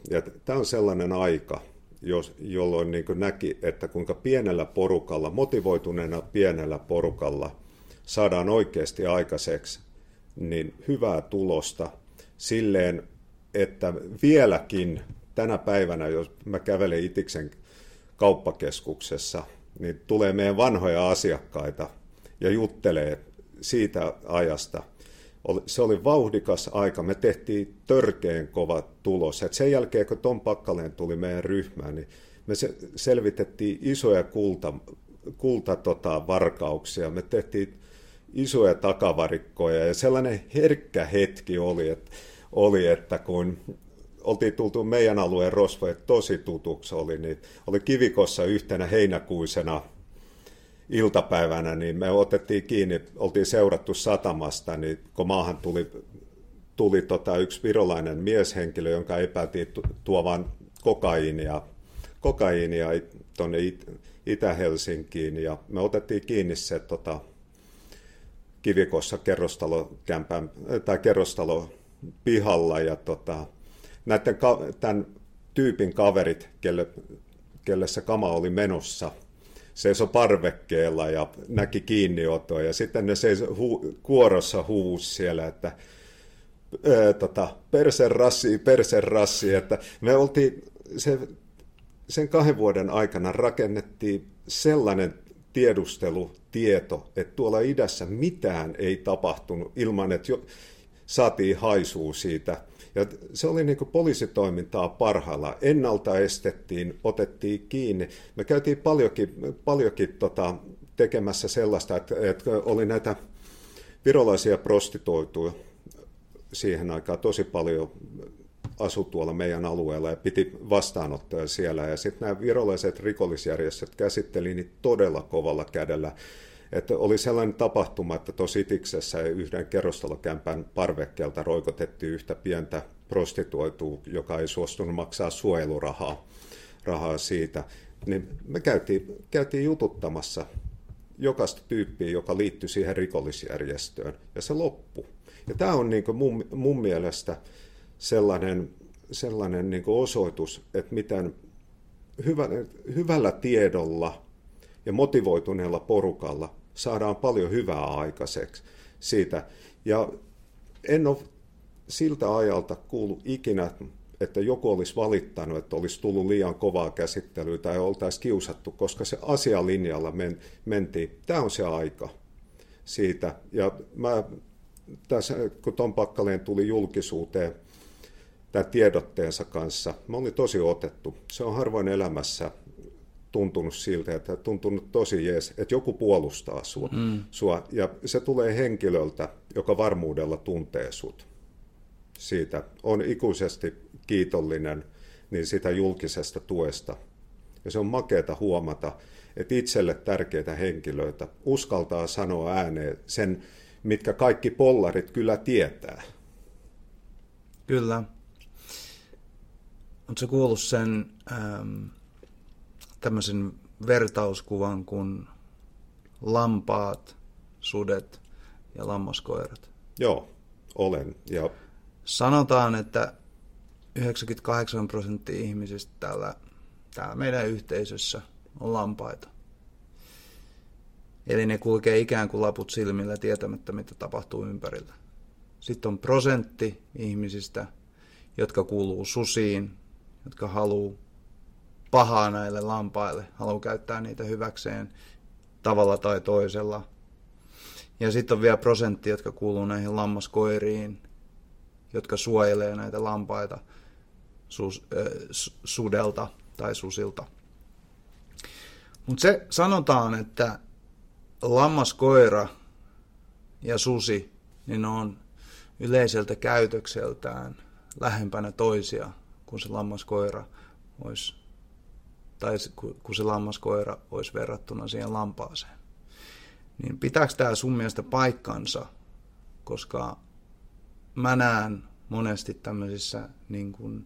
Ja tämä on sellainen aika, jos, jolloin niin näki, että kuinka pienellä porukalla, motivoituneena pienellä porukalla saadaan oikeasti aikaiseksi niin hyvää tulosta silleen, että vieläkin tänä päivänä, jos mä kävelen Itiksen kauppakeskuksessa, niin tulee meidän vanhoja asiakkaita ja juttelee siitä ajasta. Se oli vauhdikas aika. Me tehtiin törkeen kova tulos. Et sen jälkeen, kun Tom Pakkaleen tuli meidän ryhmään, niin me selvitettiin isoja kulta, kulta tota, varkauksia. Me tehtiin isoja takavarikkoja ja sellainen herkkä hetki oli, että, oli, että kun oltiin tultu meidän alueen rosvoja tosi tutuksi oli, niin oli Kivikossa yhtenä heinäkuisena iltapäivänä, niin me otettiin kiinni, oltiin seurattu satamasta, niin kun maahan tuli, tuli tota yksi virolainen mieshenkilö, jonka epäiltiin tuovan kokaiinia, kokaiinia tuonne Itä-Helsinkiin, ja me otettiin kiinni se tota, Kivikossa kerrostalokämpän, tai kerrostalo pihalla, ja tota, näiden tämän tyypin kaverit, kelle, kelle se kama oli menossa, seisoi parvekkeella ja näki kiinniotoa ja sitten ne seisoi hu, kuorossa huus siellä, että ää, tota, persen rassi, persen rassi, että me oltiin, se, sen kahden vuoden aikana rakennettiin sellainen tiedustelutieto, että tuolla idässä mitään ei tapahtunut ilman, että jo, saatiin haisua siitä – ja se oli niin poliisitoimintaa parhailla. Ennalta estettiin, otettiin kiinni. Me käytiin paljonkin, paljonkin tota, tekemässä sellaista, että, että oli näitä virolaisia prostituoituja siihen aikaan tosi paljon asu tuolla meidän alueella ja piti vastaanottoja siellä. Ja sitten nämä virolaiset rikollisjärjestöt käsitteli niitä todella kovalla kädellä. Että oli sellainen tapahtuma, että tuossa Itiksessä yhden kerrostalokämpän parvekkeelta roikotettiin yhtä pientä prostituoitua, joka ei suostunut maksaa suojelurahaa rahaa siitä. Niin me käytiin, käytiin jututtamassa jokaista tyyppiä, joka liittyi siihen rikollisjärjestöön, ja se loppu. Ja tämä on niin mun, mun mielestä sellainen, sellainen niin osoitus, että miten hyvä, hyvällä tiedolla ja motivoituneella porukalla saadaan paljon hyvää aikaiseksi siitä. Ja en ole siltä ajalta kuullut ikinä, että joku olisi valittanut, että olisi tullut liian kovaa käsittelyä tai oltaisiin kiusattu, koska se asialinjalla men, mentiin. Tämä on se aika siitä. Ja mä, tässä, kun Tom Pakkaleen tuli julkisuuteen tämän tiedotteensa kanssa, mä olin tosi otettu. Se on harvoin elämässä tuntunut siltä, että tuntunut tosi jees, että joku puolustaa sua, mm. sua. Ja se tulee henkilöltä, joka varmuudella tuntee sut. Siitä on ikuisesti kiitollinen niin sitä julkisesta tuesta. Ja se on makeata huomata, että itselle tärkeitä henkilöitä uskaltaa sanoa ääneen sen, mitkä kaikki pollarit kyllä tietää. Kyllä. Oletko kuullut sen ähm, tämmöisen vertauskuvan kuin lampaat, sudet ja lammaskoirat? Joo, olen. Ja... Sanotaan, että 98 prosenttia ihmisistä täällä, täällä meidän yhteisössä on lampaita. Eli ne kulkee ikään kuin laput silmillä tietämättä, mitä tapahtuu ympärillä. Sitten on prosentti ihmisistä, jotka kuuluu susiin, jotka haluaa pahaa näille lampaille, haluaa käyttää niitä hyväkseen tavalla tai toisella. Ja sitten on vielä prosentti, jotka kuuluu näihin lammaskoiriin, jotka suojelee näitä lampaita sus, äh, sudelta tai susilta. Mutta se sanotaan, että lammaskoira ja susi, niin on yleiseltä käytökseltään lähempänä toisia kuin se lammaskoira olisi, tai kun se lammaskoira olisi verrattuna siihen lampaaseen. Niin pitääkö tämä sun mielestä paikkansa, koska mä näen monesti tämmöisissä niin kuin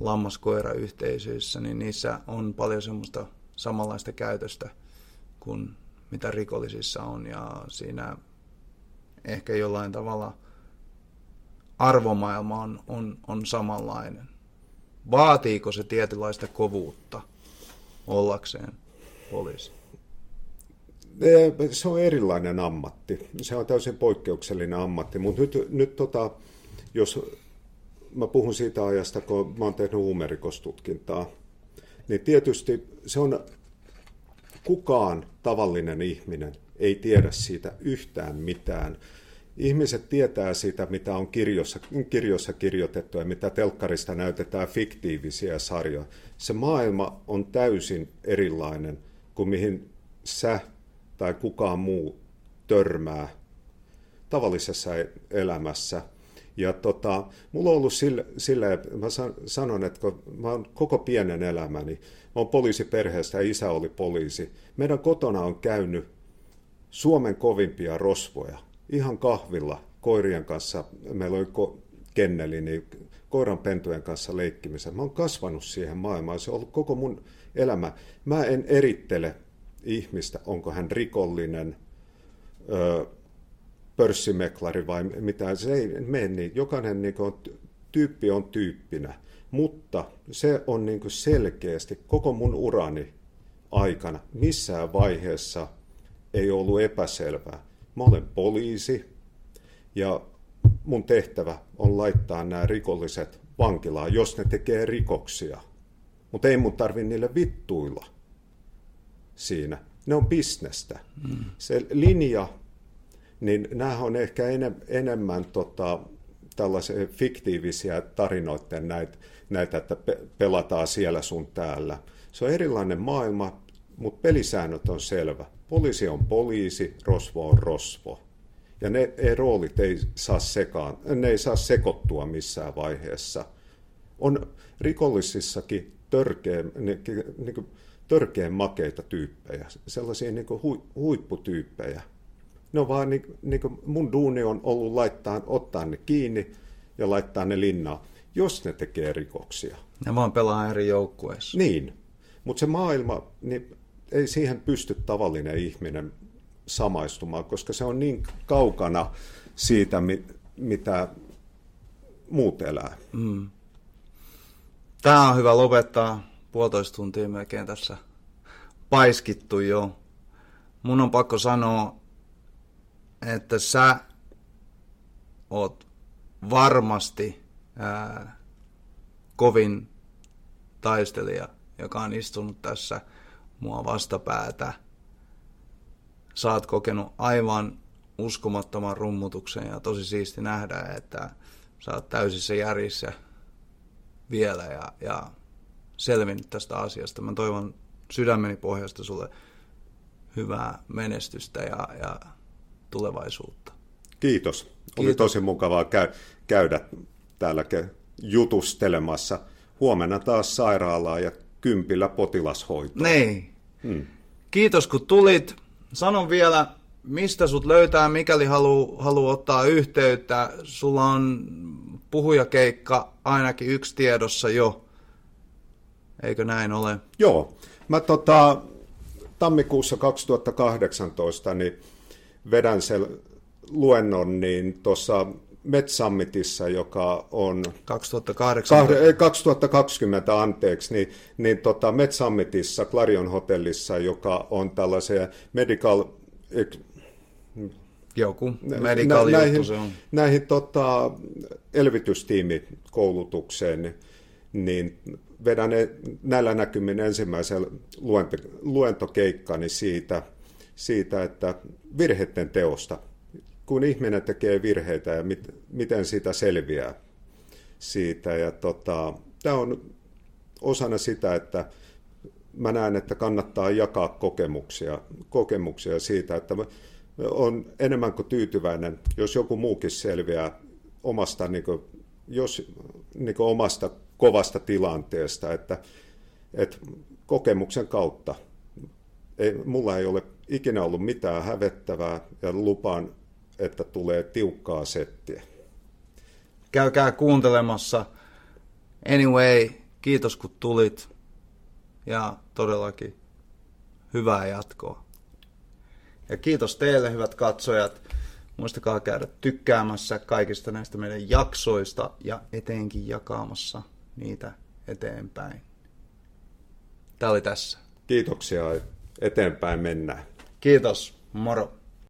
lammaskoirayhteisöissä, niin niissä on paljon semmoista samanlaista käytöstä kuin mitä rikollisissa on ja siinä ehkä jollain tavalla arvomaailma on, on, on samanlainen. Vaatiiko se tietynlaista kovuutta ollakseen poliisi? Se on erilainen ammatti. Se on täysin poikkeuksellinen ammatti, mutta nyt, nyt tota, jos mä puhun siitä ajasta, kun mä oon tehnyt huumerikostutkintaa, niin tietysti se on kukaan tavallinen ihminen ei tiedä siitä yhtään mitään. Ihmiset tietää siitä, mitä on kirjossa, kirjossa kirjoitettu ja mitä telkkarista näytetään fiktiivisiä sarjoja. Se maailma on täysin erilainen kuin mihin sä tai kukaan muu törmää tavallisessa elämässä – ja tota, mulla on ollut sille, sille mä sanon, että kun mä oon koko pienen elämäni, mä oon poliisiperheestä ja isä oli poliisi. Meidän kotona on käynyt Suomen kovimpia rosvoja, ihan kahvilla, koirien kanssa, meillä oli ko- kenneli, niin koiran pentujen kanssa leikkimisen. Mä oon kasvanut siihen maailmaan, se on ollut koko mun elämä. Mä en erittele ihmistä, onko hän rikollinen, öö, pörssimeklari vai mitä, se ei mene niin. Jokainen niin kuin, tyyppi on tyyppinä, mutta se on niin kuin selkeästi koko mun urani aikana missään vaiheessa ei ollut epäselvää. Mä olen poliisi ja mun tehtävä on laittaa nämä rikolliset vankilaan, jos ne tekee rikoksia. Mutta ei mun tarvi niille vittuilla siinä. Ne on bisnestä. Mm. Se linja niin nämä on ehkä enem, enemmän tota, tällaisia fiktiivisiä tarinoiden näitä, näitä, että pelataan siellä sun täällä. Se on erilainen maailma, mutta pelisäännöt on selvä. Poliisi on poliisi, rosvo on rosvo. Ja ne, ne roolit ei saa, sekaan, ne ei saa sekoittua missään vaiheessa. On rikollisissakin törkeän, niin, niin törkeän makeita tyyppejä, sellaisia niin hu, huipputyyppejä. Ne on vaan niin, niin kuin mun duuni on ollut laittaa, ottaa ne kiinni ja laittaa ne linnaan, jos ne tekee rikoksia. Ne vaan pelaa eri joukkueissa. Niin, mutta se maailma, niin ei siihen pysty tavallinen ihminen samaistumaan, koska se on niin kaukana siitä, mitä muut elää. Mm. Tämä on hyvä lopettaa. Puolitoista tuntia melkein tässä paiskittu jo. Mun on pakko sanoa, että sä oot varmasti ää, kovin taistelija, joka on istunut tässä mua vastapäätä. Sä oot kokenut aivan uskomattoman rummutuksen ja tosi siisti nähdä, että sä oot täysissä järjissä vielä ja, ja selvinnyt tästä asiasta. Mä toivon sydämeni pohjasta sulle hyvää menestystä ja, ja tulevaisuutta. Kiitos. Kiitos. Oli tosi mukavaa käy, käydä täällä jutustelemassa. Huomenna taas sairaalaa ja kympillä potilashoitoa. Niin. Hmm. Kiitos kun tulit. Sanon vielä, mistä sut löytää, mikäli haluaa halu ottaa yhteyttä. Sulla on puhujakeikka ainakin yksi tiedossa jo. Eikö näin ole? Joo. Mä tota, tammikuussa 2018 niin vedän sen luennon niin tuossa Metsummitissa, joka on 2008. 2020, anteeksi, niin, niin tota Metsummitissa, Clarion Hotellissa, joka on tällaisia medical... Joku medical nä, näihin, se on. Näihin tota, elvytystiimikoulutukseen, niin vedän näillä näkymin ensimmäisen luento, luentokeikkani siitä, siitä, että virheiden teosta – kun ihminen tekee virheitä ja mit, miten siitä selviää siitä. Ja tota, tämä on osana sitä, että mä näen, että kannattaa jakaa kokemuksia, kokemuksia siitä, että on enemmän kuin tyytyväinen, jos joku muukin selviää omasta, niin kuin, jos, niin kuin omasta kovasta tilanteesta, että, että kokemuksen kautta ei, mulla ei ole ikinä ollut mitään hävettävää ja lupaan että tulee tiukkaa settiä. Käykää kuuntelemassa. Anyway, kiitos kun tulit. Ja todellakin hyvää jatkoa. Ja kiitos teille, hyvät katsojat. Muistakaa käydä tykkäämässä kaikista näistä meidän jaksoista ja etenkin jakamassa niitä eteenpäin. Tämä oli tässä. Kiitoksia. Eteenpäin mennään. Kiitos. Moro.